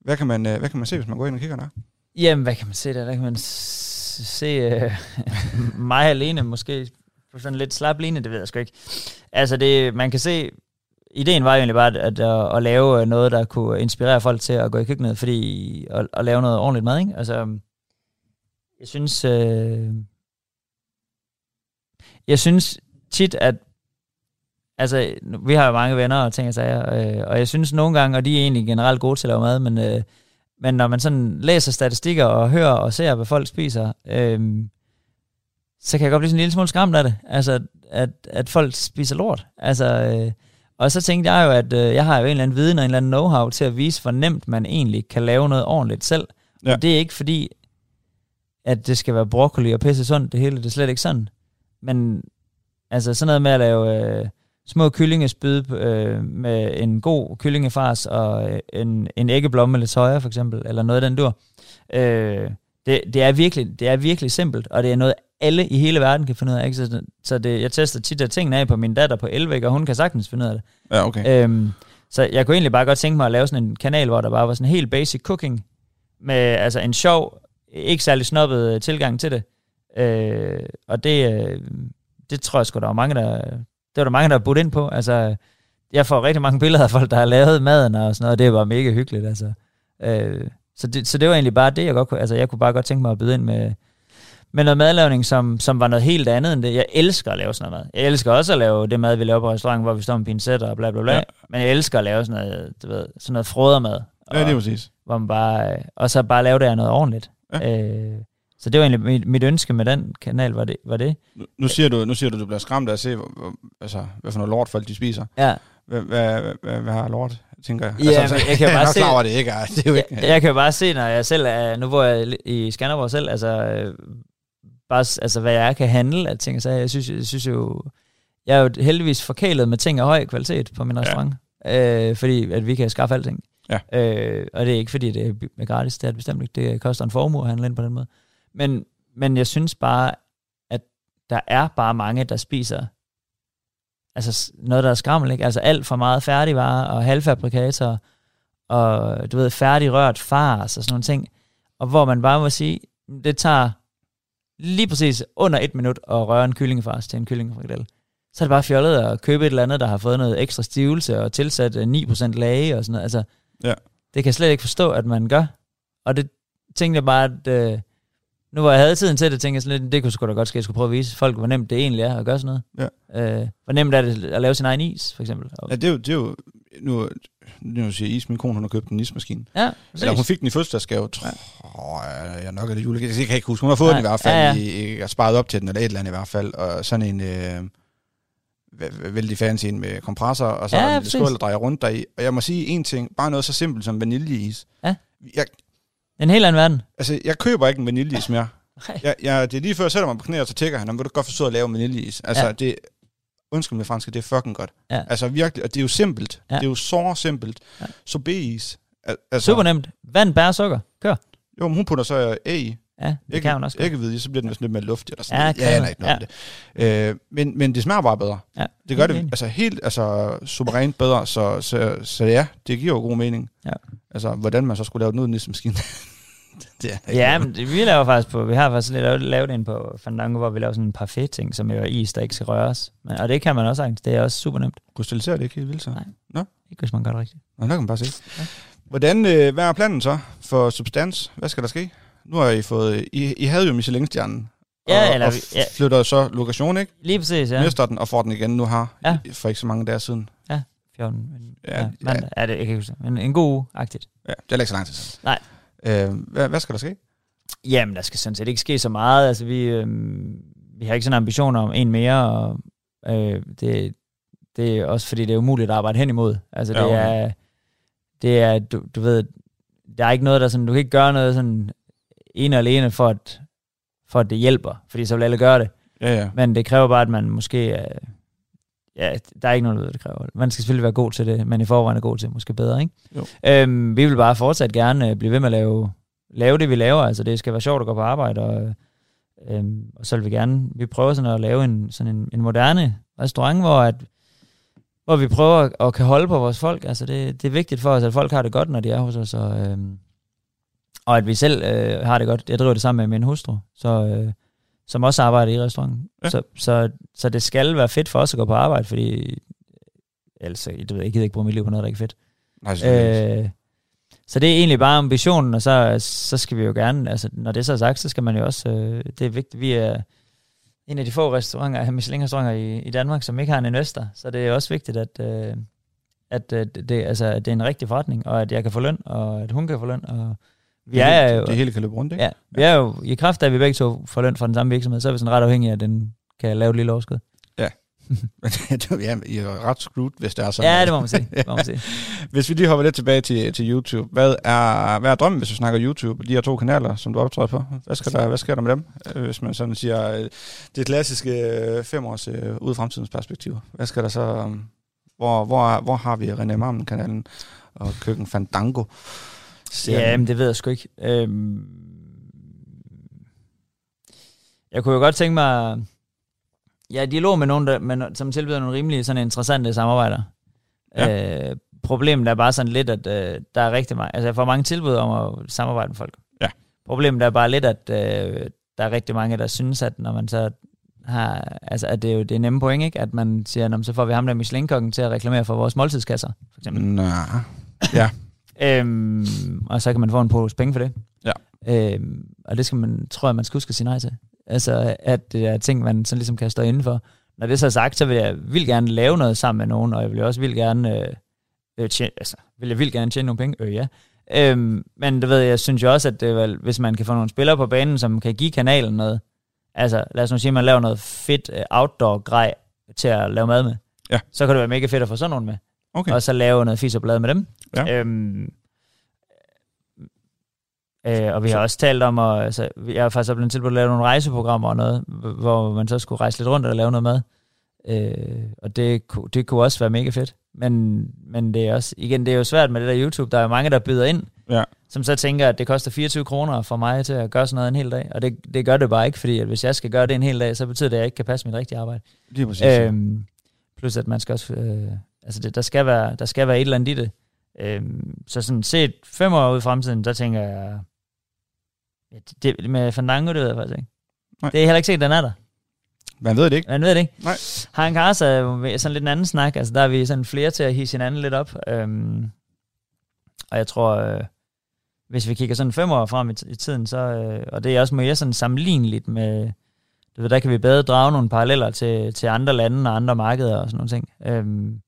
hvad kan man, øh, hvad kan man se, hvis man går ind og kigger der? Jamen, hvad kan man se der? Der kan man se øh, (laughs) mig alene, måske på sådan lidt slap line, det ved jeg sgu ikke. Altså, det, man kan se, ideen var jo egentlig bare at, at, at lave øh, noget, der kunne inspirere folk til at gå i køkkenet, fordi at, at lave noget ordentligt mad, ikke? Altså, jeg synes, øh, jeg synes tit, at altså, vi har jo mange venner og ting og sager, øh, og jeg synes nogle gange, og de er egentlig generelt gode til at lave mad, men, øh, men når man sådan læser statistikker og hører og ser, hvad folk spiser, øh, så kan jeg godt blive sådan en lille smule skræmt af det. Altså, at, at folk spiser lort. Altså, øh, og så tænkte jeg jo, at øh, jeg har jo en eller anden viden og en eller anden know-how til at vise, hvor nemt man egentlig kan lave noget ordentligt selv. Ja. Og det er ikke fordi, at det skal være broccoli og pisse sundt, det hele, det er slet ikke sådan. Men altså sådan noget med at lave øh, små kyllingespyd øh, med en god kyllingefars og øh, en, en æggeblomme eller soja for eksempel, eller noget af den dur. Øh, det, det, er virkelig, det er virkelig simpelt, og det er noget, alle i hele verden kan finde ud af. Ikke? Så, så det, jeg tester tit af tingene af på min datter på 11, og hun kan sagtens finde ud af det. Ja, okay. Øhm, så jeg kunne egentlig bare godt tænke mig at lave sådan en kanal, hvor der bare var sådan en helt basic cooking, med altså en sjov, ikke særlig snobbet tilgang til det. Øh, og det, øh, det tror jeg sgu, der var mange, der, det var der mange, der budt ind på. Altså, jeg får rigtig mange billeder af folk, der har lavet maden og sådan noget, og det var mega hyggeligt. Altså. Øh, så, det, så det var egentlig bare det, jeg godt kunne, altså jeg kunne bare godt tænke mig at byde ind med, med noget madlavning, som, som var noget helt andet end det. Jeg elsker at lave sådan noget mad. Jeg elsker også at lave det mad, vi laver på restauranten, hvor vi står med pincetter og bla bla bla. Ja. Men jeg elsker at lave sådan noget, du ved, sådan noget frodermad. Ja, det er præcis. Hvor man bare, og så bare lave det af noget ordentligt. Ja. Øh, så det var egentlig mit, mit ønske med den kanal, var det. Var det. Nu, nu, siger du, nu siger du, du bliver skræmt af at se, hvor, altså, hvad for noget lort folk de spiser. Ja. Hvad, hvad, hvad, hvad har lort, tænker jeg? Ja, altså, jeg kan jo (laughs) bare se... Jeg det ikke. Det er jo ikke. Jeg, jeg kan jo bare se, når jeg selv er, nu hvor jeg i Skanderborg selv, altså, bare, altså hvad jeg kan handle af ting, så jeg synes, jeg synes jo, jeg er jo heldigvis forkælet med ting af høj kvalitet på min restaurant, ja. øh, fordi at vi kan skaffe alting. Ja. Øh, og det er ikke fordi, det er gratis, det er det bestemt ikke. Det koster en formue at handle ind på den måde. Men, men jeg synes bare, at der er bare mange, der spiser altså noget, der er skrammel, ikke? Altså alt for meget færdigvarer og halvfabrikater og du ved, færdigrørt fars og sådan nogle ting. Og hvor man bare må sige, det tager lige præcis under et minut at røre en kyllingefars til en kyllingefrikadelle. Så er det bare fjollet at købe et eller andet, der har fået noget ekstra stivelse og tilsat 9% øh, lage og sådan noget. Altså, ja. det kan jeg slet ikke forstå, at man gør. Og det tænkte jeg bare, at øh, nu hvor jeg havde tiden til det, tænkte jeg sådan lidt, det kunne sgu da godt ske, at jeg skulle prøve at vise folk, hvor nemt det egentlig er at gøre sådan noget. Ja. Øh, hvor nemt er det at lave sin egen is, for eksempel. Ja, det er jo, det er jo nu, nu siger is, min kone, hun har købt en ismaskine. Ja, Eller hun fik den i fødselsdagsgave, tror ja. jeg nok er det julegave. Jeg kan ikke huske, hun har fået Nej. den i hvert fald, ja, ja. I, har sparet op til den, eller et eller andet i hvert fald, og sådan en... Øh, vældig fancy en med kompressor, og så ja, en skål, der drejer rundt deri. Og jeg må sige en ting, bare noget så simpelt som vaniljeis. Ja. Jeg, en helt anden verden. Altså, jeg køber ikke en vaniljeis mere. (laughs) Jeg, jeg, det er lige før, jeg sætter mig på knæ, og så tækker han, om vil du godt forsøge at lave vaniljeis. Altså, ja. det, undskyld med fransk, det er fucking godt. Ja. Altså virkelig, og det er jo simpelt. Ja. Det er jo så simpelt. Ja. Sorbet-is. Al- altså, Super nemt. Vand, bær, sukker. Kør. Jo, men hun putter så æg i. Ja, det kan hun også. godt. Æggehvide, så bliver den sådan lidt mere luftig eller sådan Ja, noget. aner man. ikke noget om det. Øh, men, men det smager bare bedre. Ja, Det gør det enig. altså helt altså, suverænt bedre, så, så, så ja, det giver jo god mening. Ja. Altså, hvordan man så skulle lave den uden nisemaskine. (laughs) det er ikke Ja, men det, vi laver faktisk på, vi har faktisk lavet, lavet en på Fandango, hvor vi laver sådan en parfait ting, som jo er is, der ikke skal røres. Men, og det kan man også sagtens. Det er også super nemt. Krystalliserer det ikke helt vildt så? Nej. Ikke hvis man gør det rigtigt. Nå, der kan man bare se. Ja. Hvordan, øh, hvad er planen så for substans? Hvad skal der ske? Nu har I fået, I, I havde jo Michelin-stjernen. Ja, og, eller og ja. flytter så lokation, ikke? Lige præcis, ja. Ja. Mister den og får den igen nu her, Ja. for ikke så mange dage siden. 14, men, Ja, ja, ja, mandag, ja. det, jeg kan ikke huske det. Men en god uge-agtigt. Ja, det er ikke så lang tid siden. Nej. Øh, hvad, hvad skal der ske? Jamen, der skal sådan set ikke ske så meget. Altså, vi, øh, vi har ikke sådan en ambition om en mere, og øh, det, det er også fordi, det er umuligt at arbejde hen imod. Altså, det Ja, okay. Det er, du, du ved, der er ikke noget, der sådan, du kan ikke gøre noget sådan ene og alene for at, for at det hjælper, fordi så vil alle gøre det. Ja, ja. Men det kræver bare, at man måske, øh, ja, der er ikke noget, det kræver. Man skal selvfølgelig være god til det, men i forvejen er god til det, måske bedre, ikke? Jo. Øhm, vi vil bare fortsat gerne øh, blive ved med at lave, lave det, vi laver. Altså, det skal være sjovt at gå på arbejde, og, øhm, og så vil vi gerne, vi prøver sådan at lave en, sådan en, en moderne restaurant, hvor, at, hvor vi prøver at, at kan holde på vores folk. Altså, det, det er vigtigt for os, at folk har det godt, når de er hos os, og, øhm, og at vi selv øh, har det godt. Jeg driver det sammen med min hustru, så, øh, som også arbejder i restauranten. Ja. Så, så, så det skal være fedt for os at gå på arbejde, fordi ellers, jeg ved, jeg gider ikke bruge mit liv på noget, der ikke er fedt. Nej, ikke. Øh, så det er egentlig bare ambitionen, og så, så skal vi jo gerne, altså når det så er sagt, så skal man jo også, øh, det er vigtigt, vi er en af de få restauranter, Michelin-restauranter i, i Danmark, som ikke har en investor, så det er også vigtigt, at, øh, at, øh, det, altså, at det er en rigtig forretning, og at jeg kan få løn, og at hun kan få løn, og vi det, er jo, det hele kan løbe rundt, ikke? ja, vi er jo i kraft af, at vi begge to får løn fra den samme virksomhed, så er vi sådan ret afhængige af, at den kan lave et lille overskud. (laughs) Ja, I er ret screwed, hvis det er sådan. Ja, det må man sige. Det må man (laughs) sige. Hvis vi lige hopper lidt tilbage til, til YouTube. Hvad er, hvad er drømmen, hvis du snakker YouTube? De her to kanaler, som du optræder på. Hvad, skal der, hvad sker der med dem? Øh, Hvis man sådan siger, øh, det klassiske øh, fem års øh, ud fremtidens perspektiv. Hvad skal der så... Hvor, hvor, hvor har vi René Marmen-kanalen og Køkken Fandango? Ja, men det ved jeg sgu ikke. Øhm, jeg kunne jo godt tænke mig... Ja, dialog med nogen, der, men, som tilbyder nogle rimelig sådan interessante samarbejder. Ja. Øh, problemet er bare sådan lidt, at øh, der er rigtig mange... Altså, jeg får mange tilbud om at samarbejde med folk. Ja. Problemet er bare lidt, at øh, der er rigtig mange, der synes, at når man så har... Altså, at det er jo det er nemme point, ikke? At man siger, "Nå, men så får vi ham der Michelin-kokken til at reklamere for vores måltidskasser, for eksempel. Nå, Øhm, og så kan man få en pose penge for det. Ja. Øhm, og det skal man, tror jeg, man skal huske at sige nej til. Altså, at det er ting, man sådan ligesom kan stå indenfor. Når det så er sagt, så vil jeg vildt gerne lave noget sammen med nogen, og jeg vil også vildt gerne, øh, øh, tjene, altså, vil jeg vildt gerne tjene nogle penge? Øh, ja. Øhm, men du ved, jeg synes jo også, at det er vel, hvis man kan få nogle spillere på banen, som kan give kanalen noget, altså lad os nu sige, at man laver noget fedt øh, outdoor-grej til at lave mad med, Ja. så kan det være mega fedt at få sådan nogen med okay. og så lave noget fis og blad med dem. Ja. Øhm, øh, og vi har også talt om, at, altså, jeg har faktisk blevet tilbudt at lave nogle rejseprogrammer og noget, hvor man så skulle rejse lidt rundt og lave noget mad. Øh, og det, det kunne også være mega fedt. Men, men det er også, igen, det er jo svært med det der YouTube. Der er mange, der byder ind, Ja. som så tænker, at det koster 24 kroner for mig til at gøre sådan noget en hel dag. Og det, det gør det bare ikke, fordi at hvis jeg skal gøre det en hel dag, så betyder det, at jeg ikke kan passe mit rigtige arbejde. Lige præcis. Øh, Øhm, plus at man skal også, øh, altså det, der, skal være, der skal være et eller andet i det. Øhm, så sådan set fem år ud i fremtiden, der tænker jeg, ja, det, med Fandango, det ved jeg faktisk ikke. Nej. Det er heller ikke set, den er der. Man ved det ikke. Man ved det ikke. Nej. Han Kars er sådan lidt en anden snak, altså der er vi sådan flere til at hisse hinanden lidt op. Øhm, og jeg tror, øh, hvis vi kigger sådan fem år frem i, i tiden, så, øh, og det er også mere sådan sammenligneligt med, du ved, der kan vi bedre drage nogle paralleller til, til andre lande og andre markeder og sådan nogle ting. Øhm,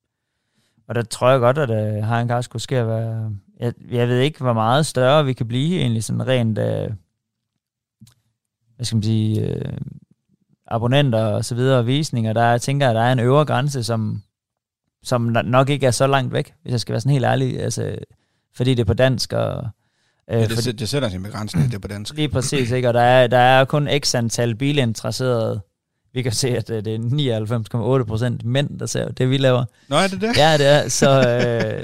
og der tror jeg godt, at øh, Hagen Kars kunne ske at være, jeg, jeg ved ikke, hvor meget større vi kan blive egentlig sådan rent, øh, hvad skal man sige, øh, abonnenter og så videre, og visninger, der jeg tænker, at der er en øvre grænse, som, som no- nok ikke er så langt væk, hvis jeg skal være sådan helt ærlig, altså, fordi det er på dansk, og øh, Ja, fordi, det, sæt- det sætter sin begrænsning, det er på dansk. lige præcis, ikke? og der er, der er kun x antal bilinteresserede vi kan se, at øh, det er 99,8 procent mænd, der ser det, vi laver. Nå, er det det? Ja, det er. Så, (laughs)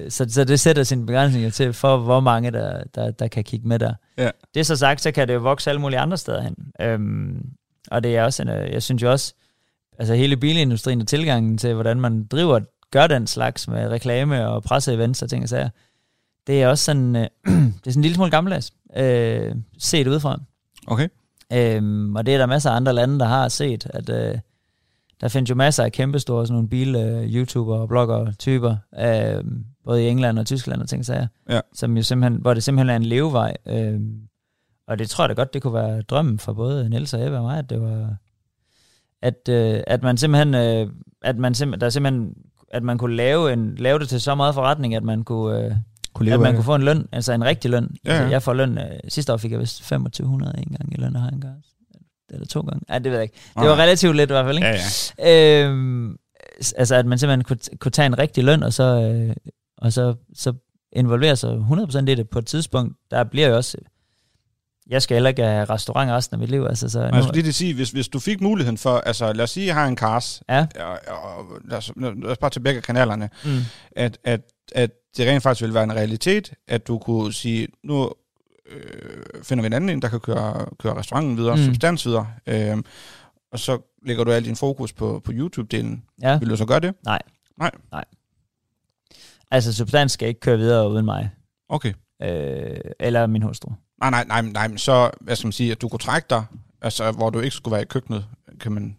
øh, så, så det sætter sine begrænsninger til, for hvor mange, der, der, der kan kigge med der. Ja. Det er så sagt, så kan det jo vokse alle mulige andre steder hen. Øhm, og det er også en, øh, jeg synes jo også, altså hele bilindustrien og tilgangen til, hvordan man driver, gør den slags med reklame og presseevents og ting og sager, det er også sådan, øh, (clears throat) det er sådan en lille smule gammeldags, øh, set udefra. Okay. Øhm, og det er der masser af andre lande, der har set, at øh, der findes jo masser af kæmpestore sådan nogle bil-YouTuber og blogger-typer, øh, både i England og Tyskland og ting sager, Ja. som jo simpelthen, hvor det simpelthen er en levevej. Øh, og det tror jeg da godt, det kunne være drømmen for både Niels og Ebbe og mig, at det var, at, øh, at man simpelthen, øh, at man simpelthen, der simpelthen, at man kunne lave, en, lave det til så meget forretning, at man kunne, øh, Kunne at leve man af kunne få en løn, altså en rigtig løn. Ja, Altså, jeg får løn, øh, sidste år fik jeg vist 2500 en gang i løn, og har en gang. Eller to gange. Ja, det ved jeg ikke. Det var relativt lidt i hvert fald, ikke? Ja, ja. Øhm, altså, at man simpelthen kunne, kunne tage en rigtig løn, og så, øh, og så, så involvere sig 100% i det på et tidspunkt. Der bliver jo også... Jeg skal heller ikke have restaurant resten af mit liv. Altså, så Men jeg skulle lige at sige, hvis, hvis du fik muligheden for, altså lad os sige, at jeg har en cars, Ja. og, og lad, os, lad os bare tage begge kanalerne, Mm. at, at, at det rent faktisk ville være en realitet, at du kunne sige, nu øh, finder vi en anden en, der kan køre, køre restauranten videre, Mm. substans videre, øh, og så lægger du al din fokus på, på YouTube-delen. Ja. Vil du så gøre det? Altså, substans skal ikke køre videre uden mig. Okay. Øh, eller min hustru. Nej, nej, nej, nej, men så, hvad skal man sige, at du kunne trække dig, altså hvor du ikke skulle være i køkkenet, kan man,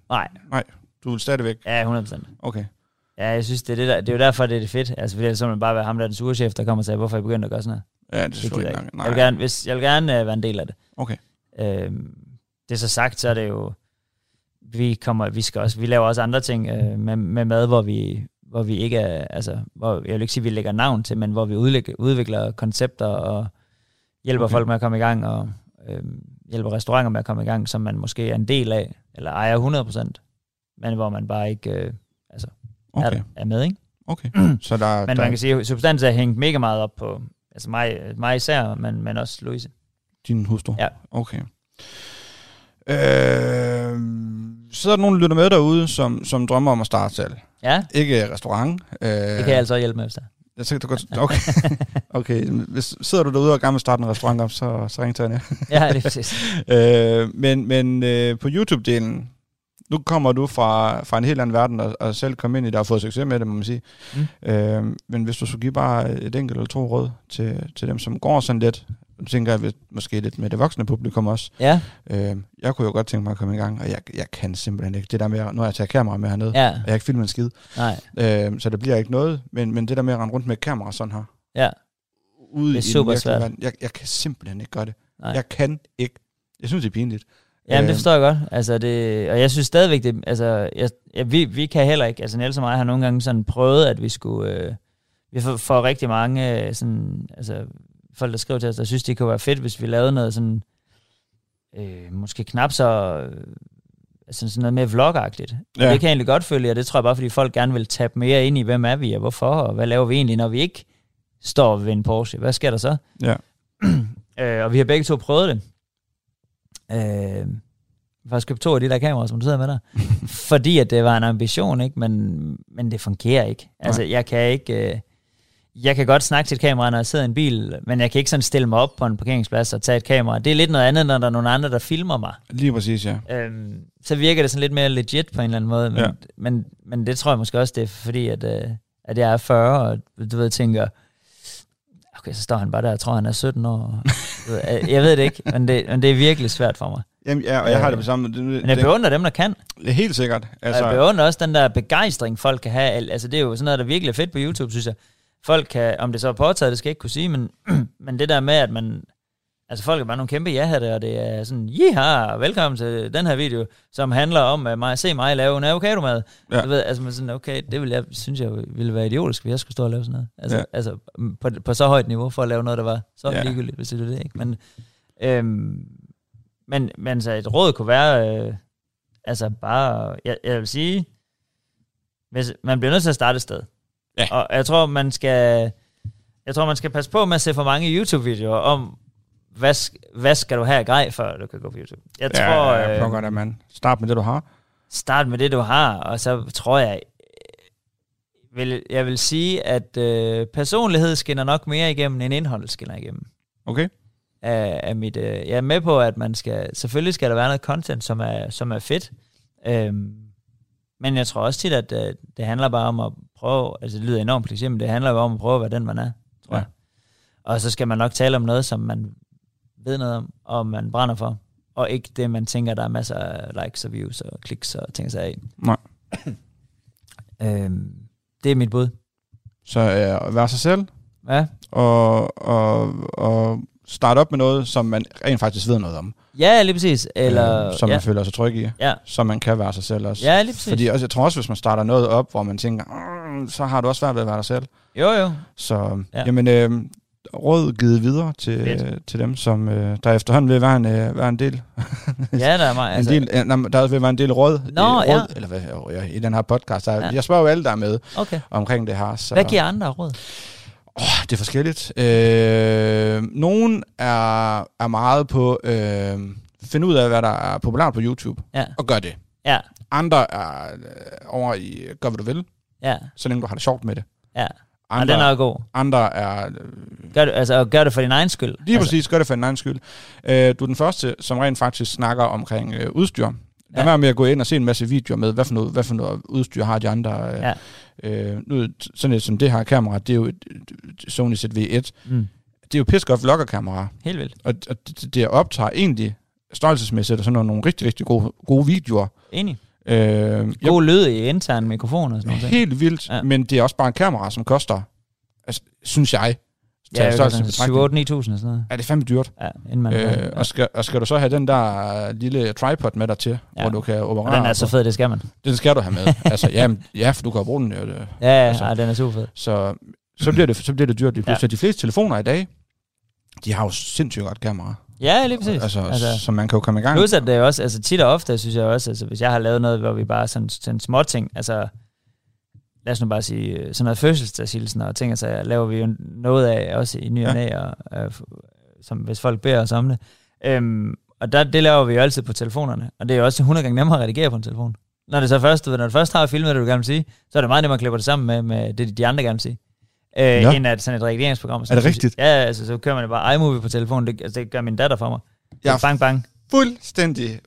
Nej. du vil stadigvæk, Ja, 100%. okay. Ja, jeg synes, det er, det, der, det er jo derfor, det er det fedt. Altså, fordi ellers så man bare være ham, der er den sure chef, der kommer og siger, hvorfor er I begyndt at gøre sådan noget. Ja, det er Det gider jeg ikke. ikke. Nej, Jeg vil gerne, hvis, jeg vil gerne uh, være en del af det. Okay. Øhm, det er så sagt, så er det jo, vi kommer, vi skal også, vi laver også andre ting øh, med, med mad, hvor vi, hvor vi ikke er, altså, hvor, jeg vil ikke sige, at vi lægger navn til, men hvor vi udvikler, udvikler koncepter og hjælper Okay. folk med at komme i gang, og øh, hjælper restauranter med at komme i gang, som man måske er en del af, eller ejer 100%, men hvor man bare ikke øh, okay, er, er med, ikke? okay. (clears throat) Så der, Men der, man kan sige, at substans er hængt mega meget op på, altså mig, mig især, men, men også Louise. Din hustru? Ja. Okay. Øh, sidder der nogen, der lytter med derude, som, som drømmer om at starte selv? Ja, Ikke restaurant. Øh, det kan jeg altså hjælpe med, hvis der. jeg tænker, du godt, okay. (laughs) okay. Hvis, sidder du derude og gerne vil starte en restaurant op, så, så ring til Anja. Ja, det er præcis. (laughs) øh, men men øh, på YouTube-delen, nu kommer du fra, fra en helt anden verden, og, og selv kom ind i det og har fået succes med det, må man sige. Mm. Øh, men hvis du skulle give bare et enkelt eller to råd til, til dem, som går sådan lidt, nu tænker jeg måske lidt med det voksne publikum også, Ja, Øh, jeg kunne jo godt tænke mig at komme i gang, og jeg, jeg kan simpelthen ikke. Det der med, at- nu har jeg taget kamera med hernede, ja, og jeg har ikke filmet en skid, nej, øh, så der bliver ikke noget. Men, men det der med at rende rundt med kamera sådan her, ja, ude Det er i super svært. verden, jeg, jeg kan simpelthen ikke gøre det. nej. Jeg kan ikke. Jeg synes, det er pinligt. Jamen, det Øh, forstår jeg godt. Altså, det, og jeg synes stadigvæk, det, altså, jeg, ja, vi, vi kan heller ikke, altså Niels og mig har nogle gange sådan prøvet, at vi skulle, øh, vi får, får rigtig mange øh, sådan, altså, folk, der skriver til os, der synes, det kunne være fedt, hvis vi lavede noget sådan, øh, måske knap så, øh, altså sådan noget mere vlogagtigt. Ja. Ja. Det kan jeg egentlig godt følge, og det tror jeg bare, fordi folk gerne vil tabe mere ind i, hvem er vi, og hvorfor, og hvad laver vi egentlig, når vi ikke står ved en Porsche. Hvad sker der så? Ja. (clears throat) øh, og vi har begge to prøvet det. Øh, faktisk købt to af de der kameraer, som du sidder med der. (laughs) fordi at det var en ambition, ikke? Men, men det fungerer ikke. Altså, jeg kan ikke... Øh, jeg kan godt snakke til et kamera, når jeg sidder i en bil, men jeg kan ikke sådan stille mig op på en parkeringsplads og tage et kamera. Det er lidt noget andet, når der er nogle andre, der filmer mig. Lige præcis, ja. Øhm, så virker det sådan lidt mere legit på en eller anden måde, men, ja. men, men det tror jeg måske også, det er fordi, at, øh, at jeg er 40, og du ved, tænker, okay, så står han bare der og tror, han er 17 år. Jeg- jeg ved det ikke, men det, men det er virkelig svært for mig. Jamen, ja, og jeg har det Øh, på samme det, Men jeg beundrer dem, der kan. det er helt sikkert. Altså, jeg beundrer også den der begejstring, folk kan have. Al- Altså, det er jo sådan noget, der virkelig er fedt på YouTube, synes jeg. Folk kan, om det så er påtaget, det skal jeg ikke kunne sige, men, (clears throat) men det der med, at man... Altså, folk er bare nogle kæmpe ja og det er sådan, jiha, velkommen til den her video, som handler om at mig, se mig lave en avocado-mad. Ja. Du ved, altså, man sådan, okay, det vil jeg, synes jeg ville være idiotisk, hvis jeg skulle stå og lave sådan noget. Altså, Ja. altså på, på så højt niveau for at lave noget, der var så ja. ligegyldigt, hvis det er det, ikke? Men, øhm, men, men så et råd kunne være, øh, altså bare, jeg, jeg vil sige, hvis, man bliver nødt til at starte et sted. Ja. Og jeg tror, man skal, jeg tror, man skal passe på med at se for mange YouTube-videoer om, hvad, hvad skal du have af grej, før du kan gå på YouTube. Jeg ja, tror, jeg øh, plukker det, mand. Start med det, du har. start med det, du har, og så tror jeg, vil, jeg vil sige, at øh, personlighed skinner nok mere igennem, end indhold skinner igennem. Okay. Af, af mit, øh, jeg er med på, at man skal, selvfølgelig skal der være noget content, som er, som er fedt, øhm, men jeg tror også tit, at øh, det handler bare om at prøve, altså det lyder enormt kliché, men det handler bare om at prøve at være den, man er, tror Ja. jeg. Og så skal man nok tale om noget, som man ved noget om, og man brænder for, og ikke det, man tænker, der er masser af likes og views og kliks og ting sig af. Nej. (clears throat) øhm, det er mit bud. Så øh, være sig selv, Ja, og, og, og starte op med noget, som man rent faktisk ved noget om. ja lige præcis. Eller, øh, som ja, man føler sig tryg i. ja, Så man kan være sig selv også. ja, lige præcis. Fordi også, jeg tror også, hvis man starter noget op, hvor man tænker, "Mm, så har du også svært ved at være dig selv. Jo, jo. Så ja. jamen, øh, råd givet videre til, øh, til dem, som øh, der efterhånden vil være en, øh, være en del. (laughs) Ja, der er meget. Altså, en del øh, der vil være en del råd, Nå, øh, råd ja. eller hvad, øh, i den her podcast. Der, Ja. Jeg spørger jo alle, der er med Okay. omkring det her. Så, Hvad giver andre råd? Det er forskelligt. Øh, nogen er, er meget på øh, finde ud af, hvad der er populært på YouTube, Ja, og gør det. ja, Andre er øh, over i, gør hvad du vil, ja, så længe du har det sjovt med det. ja. Og Andre, den er god. andre er... Øh, Gør det, altså, gør det for din egen skyld. lige altså, præcis, gør det for din egen skyld. Øh, du er den første, som rent faktisk snakker omkring øh, udstyr. Lad Ja. være med at gå ind og se en masse videoer med, hvad for noget, hvad for noget udstyr har de andre. Øh, Ja. øh, nu, sådan et som det her kamera, det er jo et, et Sony ZV-1. Mm. Det er jo pisse godt vloggerkamera. Helt vildt. Og, og det, det optager egentlig størrelsesmæssigt og sådan nogle, nogle rigtig, rigtig gode, gode videoer. Enig. Øh, jeg, God lyd i intern mikrofon og sådan noget. helt vildt, Ja. ja. men det er også bare en kamera, som koster, altså, synes jeg, Ja, i sådan betragtning. 7 8 9.000 og sådan noget. er det fandme dyrt. Ja, inden man... Øh, og, skal, og skal du så have den der lille tripod med dig til, Ja. ja. hvor du kan og operere? den er så fed, det skal man. Den skal du have med. (laughs) altså, ja, ja, for du kan bruge den. Det. Ja, ja, Altså. ej, den er super fed. Så, så, bliver det, så bliver det dyrt. lige Ja. pludselig. De fleste telefoner i dag, de har jo sindssygt godt kamera. Ja, lige præcis. Altså, altså, så man kan jo komme i gang. Plus at det er også, altså tit og ofte, synes jeg også, altså hvis jeg har lavet noget, hvor vi bare sådan, sådan små ting, altså lad os nu bare sige, øh, sådan noget fødselsdagshilsen og ting, altså laver vi jo noget af også i ny og Ja. og, øh, som hvis folk beder os om det. Øhm, og der, det laver vi jo altid på telefonerne, og det er jo også 100 gange nemmere at redigere på en telefon. Når det så først, når du først har filmet det, du gerne vil sige, så er det meget nemmere at klippe det sammen med, med det, de andre gerne vil sige. Øh, ja. Ja. End at sådan et redigeringsprogram. og Er det sådan, rigtigt? Ja, altså så kører man bare iMovie på telefonen, det, altså, det gør min datter for mig. Ja. Ja. Bang, bang. fuldstændig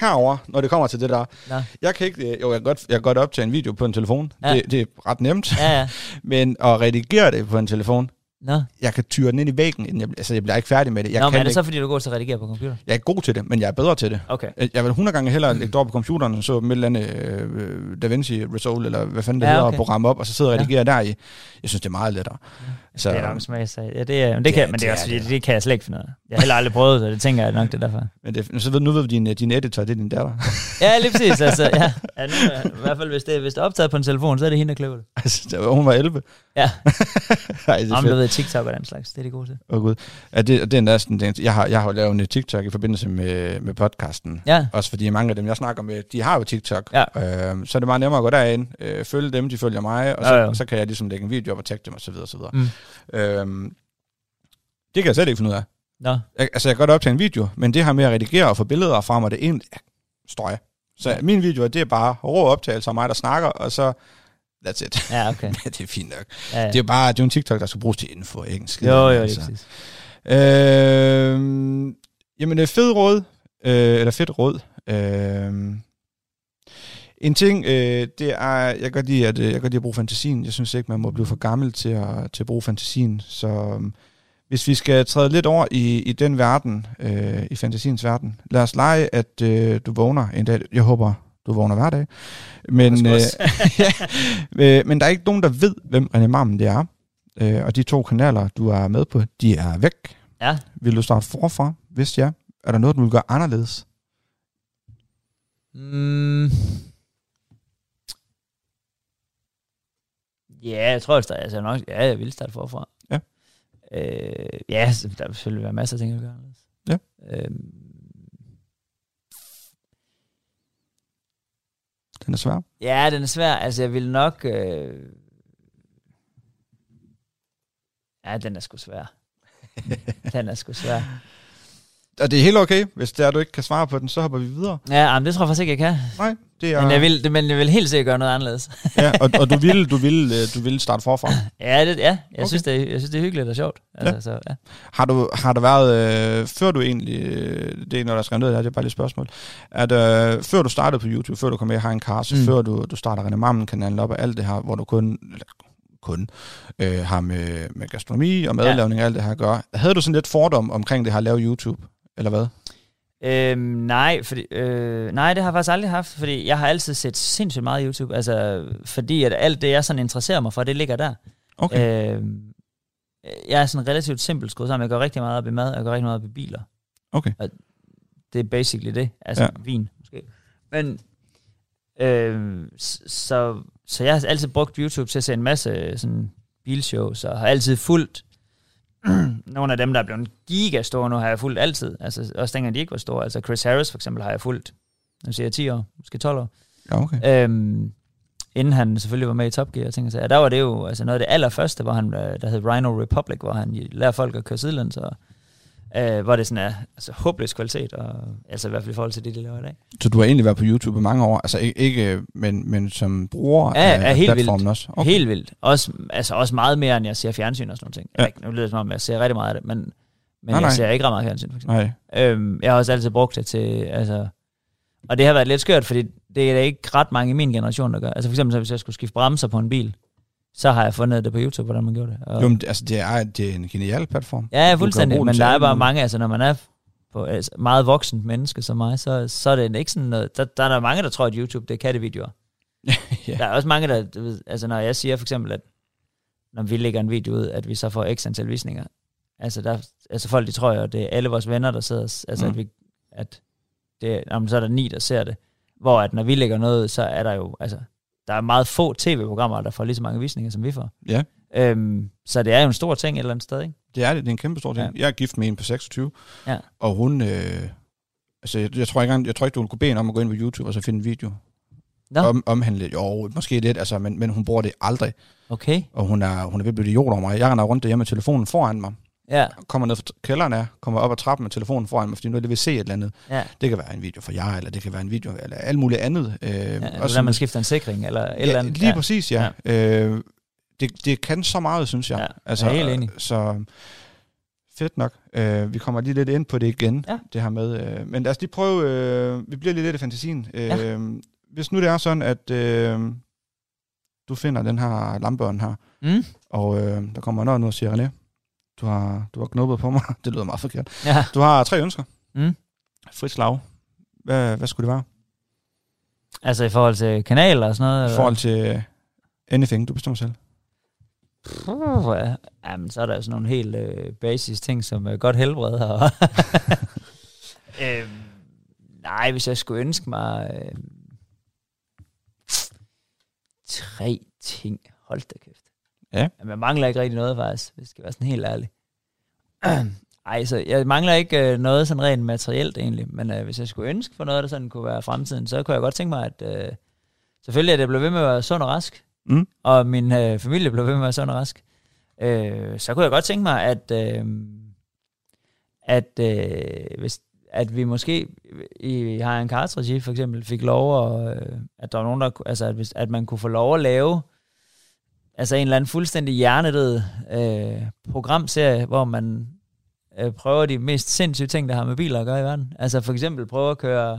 herover, når det kommer til det der. Nå. Jeg kan ikke, jo, jeg kan godt, jeg kan godt optage en video på en telefon. Ja. Ja. Det, det er ret nemt. Ja, ja. (laughs) Men at redigere det på en telefon, Nå, jeg kan tyre den ind i væggen, inden jeg, altså jeg bliver ikke færdig med det. Jeg, Nå men kan er det ikke, så, fordi du går til at redigere på computer? jeg er god til det, men jeg er bedre til det. Okay. Jeg vil 100 gange hellere lægge det over på computeren, og så med et eller andet øh, DaVinci Resolve, eller hvad fanden det Ja, ja, hedder, okay. program op, og så sidder jeg og Ja. redigerer der i. Jeg synes, det er meget lettere. Så, Det er nok smagsag. Ja, det, er, men det, kan, Ja, men det, det er også det. det kan jeg slet ikke finde ud af. Jeg har heller aldrig prøvet det, det tænker jeg nok, det er derfor. men det, så ved, nu ved vi, din, din editor, det er din datter. Ja, lige præcis. (laughs) Altså, ja. ja nu, er- I hvert fald, hvis det, hvis det er optaget på en telefon, så er det hende, der klipper det. altså, hun var 11. Ja, (laughs) Ej, det er om du ved TikTok og den slags. Det er det gode til. Åh oh, gud. Ja, det, det er næsten, det, jeg, har, jeg har jo lavet en TikTok i forbindelse med, med podcasten. Ja, Også fordi mange af dem, jeg snakker med, de har jo TikTok. Ja. Øhm, så er det meget nemmere at gå derind, øh, følge dem, de følger mig, og så, Ja, ja. så kan jeg ligesom lægge en video op og tagge dem osv. osv. Mm. Øhm, det kan jeg slet ikke finde ud af. nå. Jeg, altså, jeg kan godt optage en video, men det her med at redigere og få billeder frem, og det ja, står jeg. Så Ja. mine videoer, det er bare rå optagelser af mig, der snakker, og så, that's it. Ja, okay. (laughs) det er fint nok. Ja, ja. Det er jo bare, det er en TikTok, der skal bruges til info, ikke skid. Jo, jo, altså. præcis. Øh, jamen, det er fed råd, øh, eller fedt råd. Øh, en ting, øh, det er, jeg kan godt lide, at, øh, jeg kan godt lide at bruge fantasien. Jeg synes ikke, man må blive for gammel til at, til at bruge fantasien. Så øhm, hvis vi skal træde lidt over i, i den verden, øh, i fantasiens verden, lad os lege, at øh, du vågner en dag. Jeg håber, du vågner hver dag. Men, øh, (laughs) ja, øh, men der er ikke nogen, der ved, hvem René Marmen det er. Øh, og de to kanaler, du er med på, de er væk. Ja, Vil du starte forfra? Hvis ja, er der noget, du vil gøre anderledes? Mm. Ja, jeg tror, at der, altså, nok, ja, jeg vil starte forfra. Ja. Øh, ja, der vil selvfølgelig være masser af ting, jeg vil gøre. anderledes. Ja. Øhm, Den er svær. ja, den er svær. Altså, jeg vil nok... Øh... Ja, den er sgu svær. (laughs) den er sgu svær. Og det er helt okay. Hvis det er, du ikke kan svare på den, så hopper vi videre. Ja, men det tror jeg faktisk ikke, jeg kan. Nej, det er... Men jeg vil, det, men jeg vil helt sikkert gøre noget anderledes. (laughs) ja, og, og du, vil, du, vil, øh, du vil starte forfra. (laughs) ja, det, ja. Jeg, Okay. synes, det, er- jeg synes, det er hyggeligt og sjovt. Altså, Så, ja. Har, du, har der været, øh, før du egentlig, øh, det er noget, der er skrevet ned, det er bare lidt et spørgsmål, at øh, før du startede på YouTube, før du kom med i Hein Cars, Mm. før du, du starter René Mammen-kanalen op og alt det her, hvor du kun, kun øh, har med, med gastronomi og madlavning og alt det her at gøre, havde du sådan lidt fordom omkring det her at lave YouTube, eller hvad? Øhm, nej, fordi, øh, nej, det har jeg faktisk aldrig haft, fordi jeg har altid set sindssygt meget YouTube, altså fordi at alt det, jeg sådan interesserer mig for, det ligger der. Okay. Øh, jeg er sådan relativt simpelt skruet sammen. Jeg går rigtig meget op i mad, jeg går rigtig meget op i biler. Okay. Og det er basically det. Altså Ja. vin, måske. Men, øh, så, så jeg har altid brugt YouTube til at se en masse sådan bilshows, og har altid fulgt (clears throat) nogle af dem, der er blevet gigastore nu, har jeg fulgt altid. Altså også dengang de ikke var store. Altså Chris Harris for eksempel har jeg fulgt, nu siger jeg 10 år, måske 12 år. Ja, okay. Øhm, inden han selvfølgelig var med i Top Gear, og ting og sager. Der var det jo altså noget af det allerførste, hvor han, øh, der hed Rhino Republic, hvor han lærer folk at køre sidelæns, og øh, hvor det sådan er altså, håbløs kvalitet, og, altså i hvert fald i forhold til det, de laver i dag. Så du har egentlig været på YouTube i mange år, altså ikke, ikke men, men som bruger Ja, af, af helt platformen vildt. også? Okay. Helt vildt. Også, altså også meget mere, end jeg ser fjernsyn og sådan noget ting. Ja. Ikke, nu lyder det som om, jeg ser rigtig meget af det, men, men Nej, jeg nej. ser ikke ret meget fjernsyn, for eksempel. Nej. Øhm, jeg har også altid brugt det til, altså... Og det har været lidt skørt, fordi det er der ikke ret mange i min generation, der gør. Altså for eksempel, så hvis jeg skulle skifte bremser på en bil, så har jeg fundet det på YouTube, hvordan man gjorde det. Og, Jo, men altså, det er, det er en genial platform. ja, ja, fuldstændig. Men der er bare mange, altså når man er på altså, meget voksent menneske som mig, så, så er det ikke sådan noget, der, der er der mange, der tror, at YouTube det er kattevideoer. (laughs) Ja. Der er også mange, der, altså når jeg siger for eksempel, at når vi lægger en video ud, at vi så får x antal visninger, altså, der, altså folk, de tror jo, at det er alle vores venner, der sidder, altså Mm. at vi, at det, jamen, så er der ni, der ser det. Hvor at når vi lægger noget ud, så er der jo, altså, der er meget få tv-programmer, der får lige så mange visninger, som vi får. Ja. Øhm, så det er jo en stor ting et eller andet sted, ikke? Det er det. Det er en kæmpe stor ting. Ja. Jeg er gift med en på 26, Ja. og hun... Øh, altså, jeg, jeg, tror ikke, engang- jeg tror ikke, du kunne bede hende om at gå ind på YouTube og så finde en video. Nå, Om, omhandle Jo, måske lidt, altså, men, men hun bruger det aldrig. okay. Og hun er, hun er ved at blive idiot over mig. Jeg render rundt derhjemme med telefonen foran mig. Ja, Kommer ned fra kælderen af, kommer op ad trappen med telefonen foran mig, fordi nu er det vil se et eller andet. ja. Det kan være en video for jer, eller det kan være en video, eller alt muligt andet. Øh, ja også sådan- man skifter en sikring, eller et eller ja, andet. lige ja. præcis, ja. ja. Øh, det, det kan så meget, synes jeg. Ja, altså, jeg er helt enig. Så fedt nok. Øh, vi kommer lige lidt ind på det igen, Ja. det her med. Øh, men lad os lige prøve, øh, vi bliver lige lidt i fantasien. Øh, Ja. Hvis nu det er sådan, at øh, du finder den her lampebørn her, Mm? og øh, der kommer noget nu og siger, René, du har, du har knuppet på mig. (laughs) det lyder meget forkert. Ja. Du har tre ønsker. Mm. Frit slag. Hvad, hvad skulle det være? Altså i forhold til kanaler og sådan noget? I forhold til anything, du bestemmer selv. Puh, ja. Jamen, så er der jo sådan nogle helt øh, basis ting, som øh, godt helbred. Og (laughs) øhm, nej, hvis jeg skulle ønske mig øh, tre ting. Hold da kæft. Ja. Jamen, jeg mangler ikke rigtig noget, faktisk, hvis jeg skal være sådan helt ærlig. (clears throat) Ej, så jeg mangler ikke øh, noget sådan rent materielt egentlig, men øh, hvis jeg skulle ønske for noget, der sådan kunne være fremtiden, så kunne jeg godt tænke mig, at øh, selvfølgelig, at jeg blev ved med at være sund og rask, Mm. og min øh, familie blev ved med at være sund og rask, øh, så kunne jeg godt tænke mig, at, øh, at, øh, hvis, at vi måske i har en regi for eksempel fik lov, og, øh, at der var nogen, der, altså at, hvis, at man kunne få lov at lave altså en eller anden fuldstændig hjernedød øh, programserie, hvor man øh, prøver de mest sindssyge ting, der har med biler at gøre i verden. Altså for eksempel prøve at køre,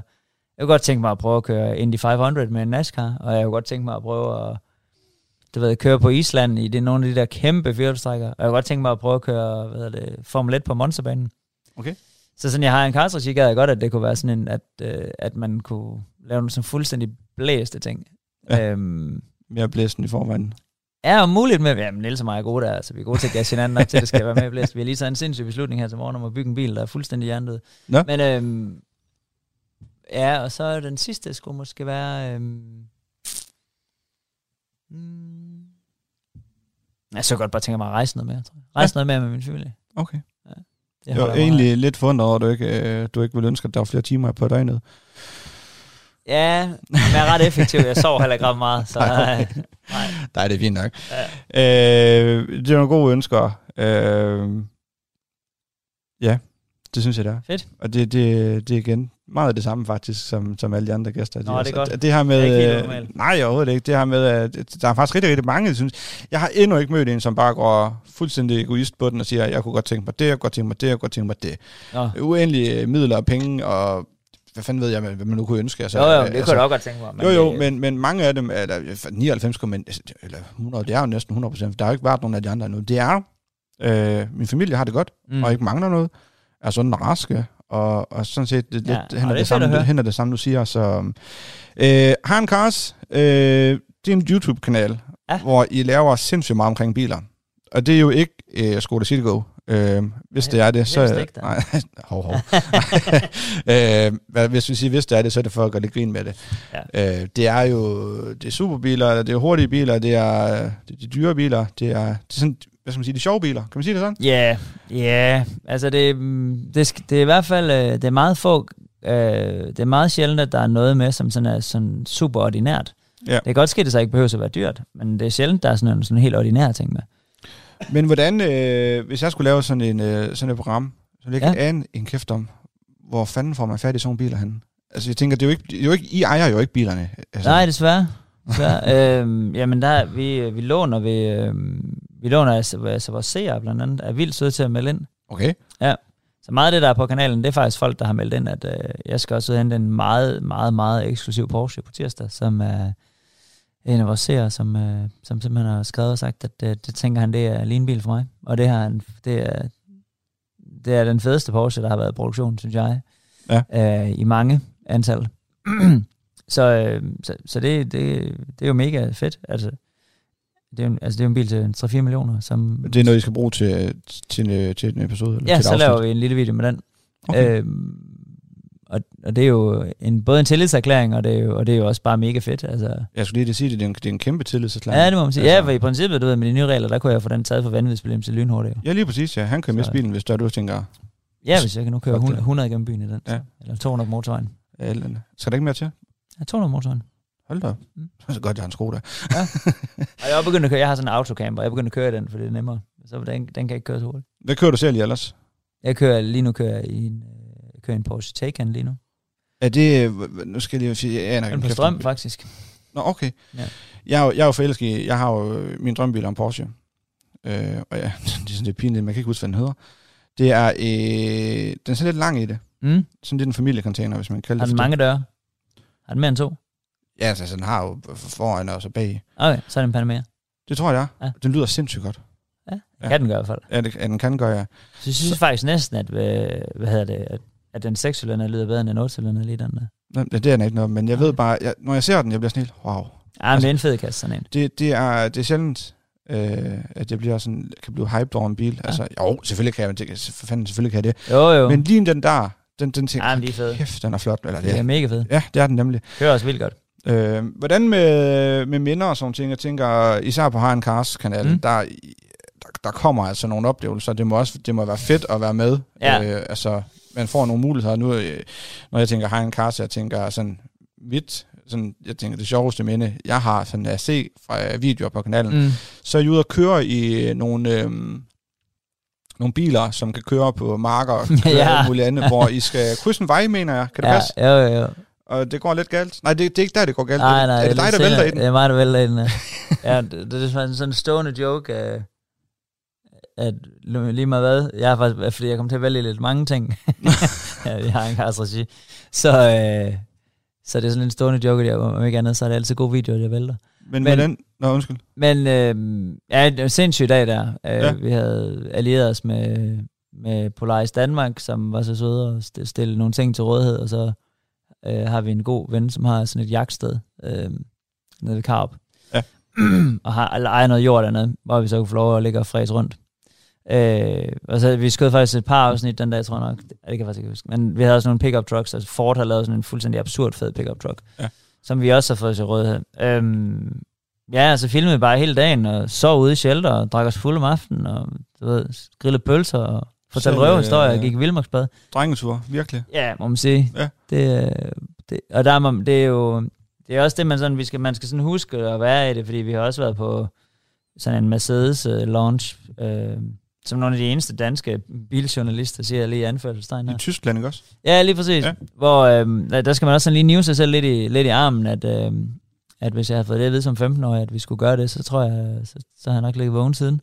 jeg kunne godt tænke mig at prøve at køre Indy 500 med en NASCAR, og jeg kunne godt tænke mig at prøve at du ved, køre på Island i det, nogle af de der kæmpe firehjulstrækker, og jeg kunne godt tænke mig at prøve at køre hvad det, Formel 1 på Monsterbanen. Okay. Så sådan, jeg har en kartregi, gad jeg godt, at det kunne være sådan en, at, øh, at man kunne lave nogle sådan fuldstændig blæste ting. Ja. Øhm, Mere blæsten i forvejen. Er jo muligt med, jamen Niels og mig er gode der, så vi er gode til at gasse hinanden nok til, at det skal være med i blæst. Vi har lige taget en sindssyg beslutning her til morgen om at bygge en bil, der er fuldstændig hjernedød. Nå. Men øhm, ja, og så den sidste skulle måske være... Øhm, mm, jeg så godt bare tænke mig at rejse noget mere, tror jeg. Rejse noget mere med min familie. Okay. Det Jeg holder var egentlig lidt forundret over, at du ikke, øh, du ikke ville ønske, at der var flere timer på døgnet. Ja, men jeg er ret effektiv. Jeg sover heller ikke ret meget, så... (laughs) Nej, nej. Nej, det er fint nok. Ja. Øh, det er nogle gode ønsker. Øh, ja, Det synes jeg, det er. Fedt. Og det, det, det er igen meget af det samme faktisk, som, som alle de andre gæster. Nå, det er godt. Det her med... Det er ikke helt øh, nej, overhovedet ikke. Det her med, at der er faktisk rigtig, rigtig mange, jeg synes. Jeg har endnu ikke mødt en, som bare går fuldstændig egoist på den og siger, jeg kunne godt tænke mig det, jeg kunne godt tænke mig det, jeg kunne godt tænke mig det. Nå. Uendelige midler og penge, og hvad fanden ved jeg, hvad man nu kunne ønske. Altså, Jo, jo, det altså, kunne jeg da også godt tænke mig. men jo, jo, det- men, men mange af dem, eller 99, men, eller 100, det er jo næsten 100 procent, der har jo ikke været nogen af de andre endnu. Det er, øh, min familie har det godt, Mm. og ikke mangler noget, er sådan raske, og, og sådan set det, Ja, og lidt hen det er det, samme, høre. det, hen ad det samme, du siger. Så, øh, Han Cars, øh, det er en YouTube-kanal, ja. hvor I laver sindssygt meget omkring biler. Og det er jo ikke øh, Skoda Citigo. Øh, hvis det er det, så... ikke. Nej, hov, hov. øh, hvis vi siger, hvis det er det, så er det for at gøre lidt grin med det. Ja. Øh, det er jo det er superbiler, det er hurtige biler, det er, det er de dyre biler, det er, det er sådan, hvad skal man sige, de sjove biler. Kan man sige det sådan? Ja, ja. Altså det, mm, det, det er i hvert fald øh, det er meget få, øh, det er meget sjældent, at der er noget med, som sådan er sådan super ordinært. Ja. Det kan godt ske, at det så ikke behøver at være dyrt, men det er sjældent, der er sådan en sådan helt ordinær ting med. Men hvordan, øh, hvis jeg skulle lave sådan, en, øh, sådan et program, så ville jeg Ja. ja. ane en kæft om, hvor fanden får man fat i sådan nogle biler henne? Altså jeg tænker, det er jo ikke, det er jo ikke I ejer jo ikke bilerne. Altså, Nej, desværre. desværre. (laughs) øhm, jamen, der, vi, vi låner, vi, øhm, vi låner altså, altså vores seere blandt andet, er vildt søde til at melde ind. Okay. Så meget af det, der er på kanalen, det er faktisk folk, der har meldt ind, at øh, jeg skal også hente en meget, meget, meget eksklusiv Porsche på tirsdag, som er en af vores seere, som, øh, som simpelthen har skrevet og sagt, at øh, det tænker han, det er lige en bil for mig. Og det, har han, det, er, det er den fedeste Porsche, der har været i produktion, synes jeg, Ja. øh, i mange antal. (clears throat) så øh, så, så det, det, det er jo mega fedt. Altså, det er en- altså, det er en bil til 3-4 millioner, som... Det er noget, I skal bruge til, til, en, til en episode? Eller Ja, til så afsnit? laver vi en lille video med den. Okay. Øhm, og, og det er jo en, både en tillidserklæring, og det, er jo, og det er jo også bare mega fedt. Altså, Jeg skulle lige sige, det det er en, det er en kæmpe tillidserklæring. ja, det må man sige. Altså- Ja, for i princippet, du ved, med de nye regler, der kunne jeg få den taget for vanvidsbelemmelse lynhurtigt. jo. Ja, lige præcis, ja. Han kan miste Så- bilen, hvis der er, du tænker, Ja, hvis jeg kan nu køre Fuck det. 100, 100 gennem byen i den. Ja. Ja. Eller 200 på motorvejen. ja, eller skal der ikke mere til? Ja, 200 på motorvejen. Hold da. Mm. (laughs) Så godt, jeg har en Skoda. Og jeg er begyndt at køre, jeg har sådan en autocamper, jeg er begyndt at køre den, for det er nemmere. Så den, den kan ikke køre så hurtigt. Hvad kører du selv i ellers? Jeg kører, lige nu kører jeg i en, øh, kører en Porsche Taycan lige nu. Er det, nu skal jeg lige sige, jeg aner ikke er på strøm, om- faktisk. Nå, okay. Ja. Jeg, er jo, jeg er jo forelsket i, jeg har jo øh, min drømmebil om Porsche. Øh, og ja, (laughs) det er sådan lidt pinligt, man kan ikke huske, hvad den hedder. Det er, øh, den er sådan lidt lang i det. Mm. Sådan lidt en familiecontainer, hvis man kan kalde Har det den det. mange døre? Har den mere end to? Ja, altså, den har jo foran og så bag. Okay, så er den Panamera. Det tror jeg. Ja. Den lyder sindssygt godt. Ja, det Ja. kan den gøre i hvert fald. Ja, det, ja den kan gøre, ja. Så jeg synes så. faktisk næsten, at, øh, hvad hedder det, at, at den 6 lyder bedre end den 8 lige den der. Nå, Det er den ikke noget, men jeg ved bare, jeg, når jeg ser den, jeg bliver sådan helt, wow. Ja, men Altså- det er en fed kasse, sådan en. Det, det, er, det er sjældent, øh, at jeg bliver sådan, kan blive hyped over en bil. Ja. Altså, jo, selvfølgelig kan jeg, det, for fanden, selvfølgelig kan jeg det. Jo, jo. Men lige den der, den, den tænker, Ja, de er kæft, den er flot. Eller, det er det, mega fed. ja, det er den nemlig. Kører også vildt godt. Øh, hvordan med, med minder og sådan ting? Jeg tænker, især på Harren Cars kanalen, mm. der, der, der kommer altså nogle oplevelser. Det må også det må være fedt at være med. Ja. Øh, altså, man får nogle muligheder. Nu, øh, når jeg tænker Harren Cars, jeg tænker sådan mit, sådan, jeg tænker det sjoveste minde, jeg har sådan at se fra videoer på kanalen, mm. Så er jeg ude og køre i øh, nogle, øh, nogle biler, som kan køre på marker og (laughs) køre Ja. ja. muligt andet, hvor I skal krydse en vej, mener jeg. Kan det Ja, passe? jo, jo, jo. Og det går lidt galt. Nej, det, det er ikke der, det går galt. Nej, nej. er det dig, der vælter i den? Det er mig, der vælter i den. ja. (laughs) ja, det, det er sådan sådan en stående joke, øh, at lige meget hvad, jeg har faktisk, fordi jeg kommer til at vælge lidt mange ting. (laughs) jeg har en regi. Så, øh, så det er sådan en stående joke, at om ikke andet, så er det altid gode videoer, jeg vælter. Men, Men- hvordan? Nå, undskyld. Men øh, ja, det var en sindssyg dag der. Øh, Ja. Vi havde allieret os med, med Polaris Danmark, som var så søde og st- stille nogle ting til rådighed, og så øh, har vi en god ven, som har sådan et jagtsted øh, nede ved Karup. Ja. (clears throat) og har eller ejer noget jord dernede, hvor vi så kunne få lov at ligge og fræse rundt. Øh, og så vi skød faktisk et par afsnit den dag, tror jeg nok. Det, kan jeg faktisk ikke huske. Men vi havde også nogle pickup trucks. Altså Ford har lavet sådan en fuldstændig absurd fed pickup truck. Ja. Som vi også har fået til rådighed. Øhm, ja, så filmede bare hele dagen, og sov ude i shelter, og drak os fuld om aftenen, og du ved, grillede pølser, og fortalte Selv, røverhistorier, øh, og gik i vildmarksbad. Drengetur, virkelig. Ja, må man sige. Ja. Det, øh, det, og der er, man- det er jo, det er også det, man, sådan, vi skal, man skal sådan huske at være i det, fordi vi har også været på sådan en Mercedes uh, launch, øh, som nogle af de eneste danske biljournalister, siger jeg lige i anførselstegn her. I Tyskland, ikke også? Ja, lige præcis. Ja. Hvor øh, der skal man også sådan lige nive sig selv lidt i, lidt i armen, at, øh, at hvis jeg havde fået det at vide som 15-årig, at vi skulle gøre det, så tror jeg, så, så har jeg nok ligget vågen siden.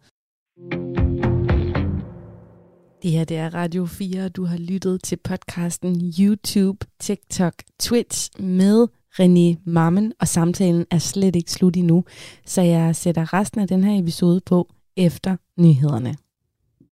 Det her det er Radio 4, du har lyttet til podcasten YouTube, TikTok, Twitch med René Mammen, og samtalen er slet ikke slut endnu, så jeg sætter resten af den her episode på efter nyhederne.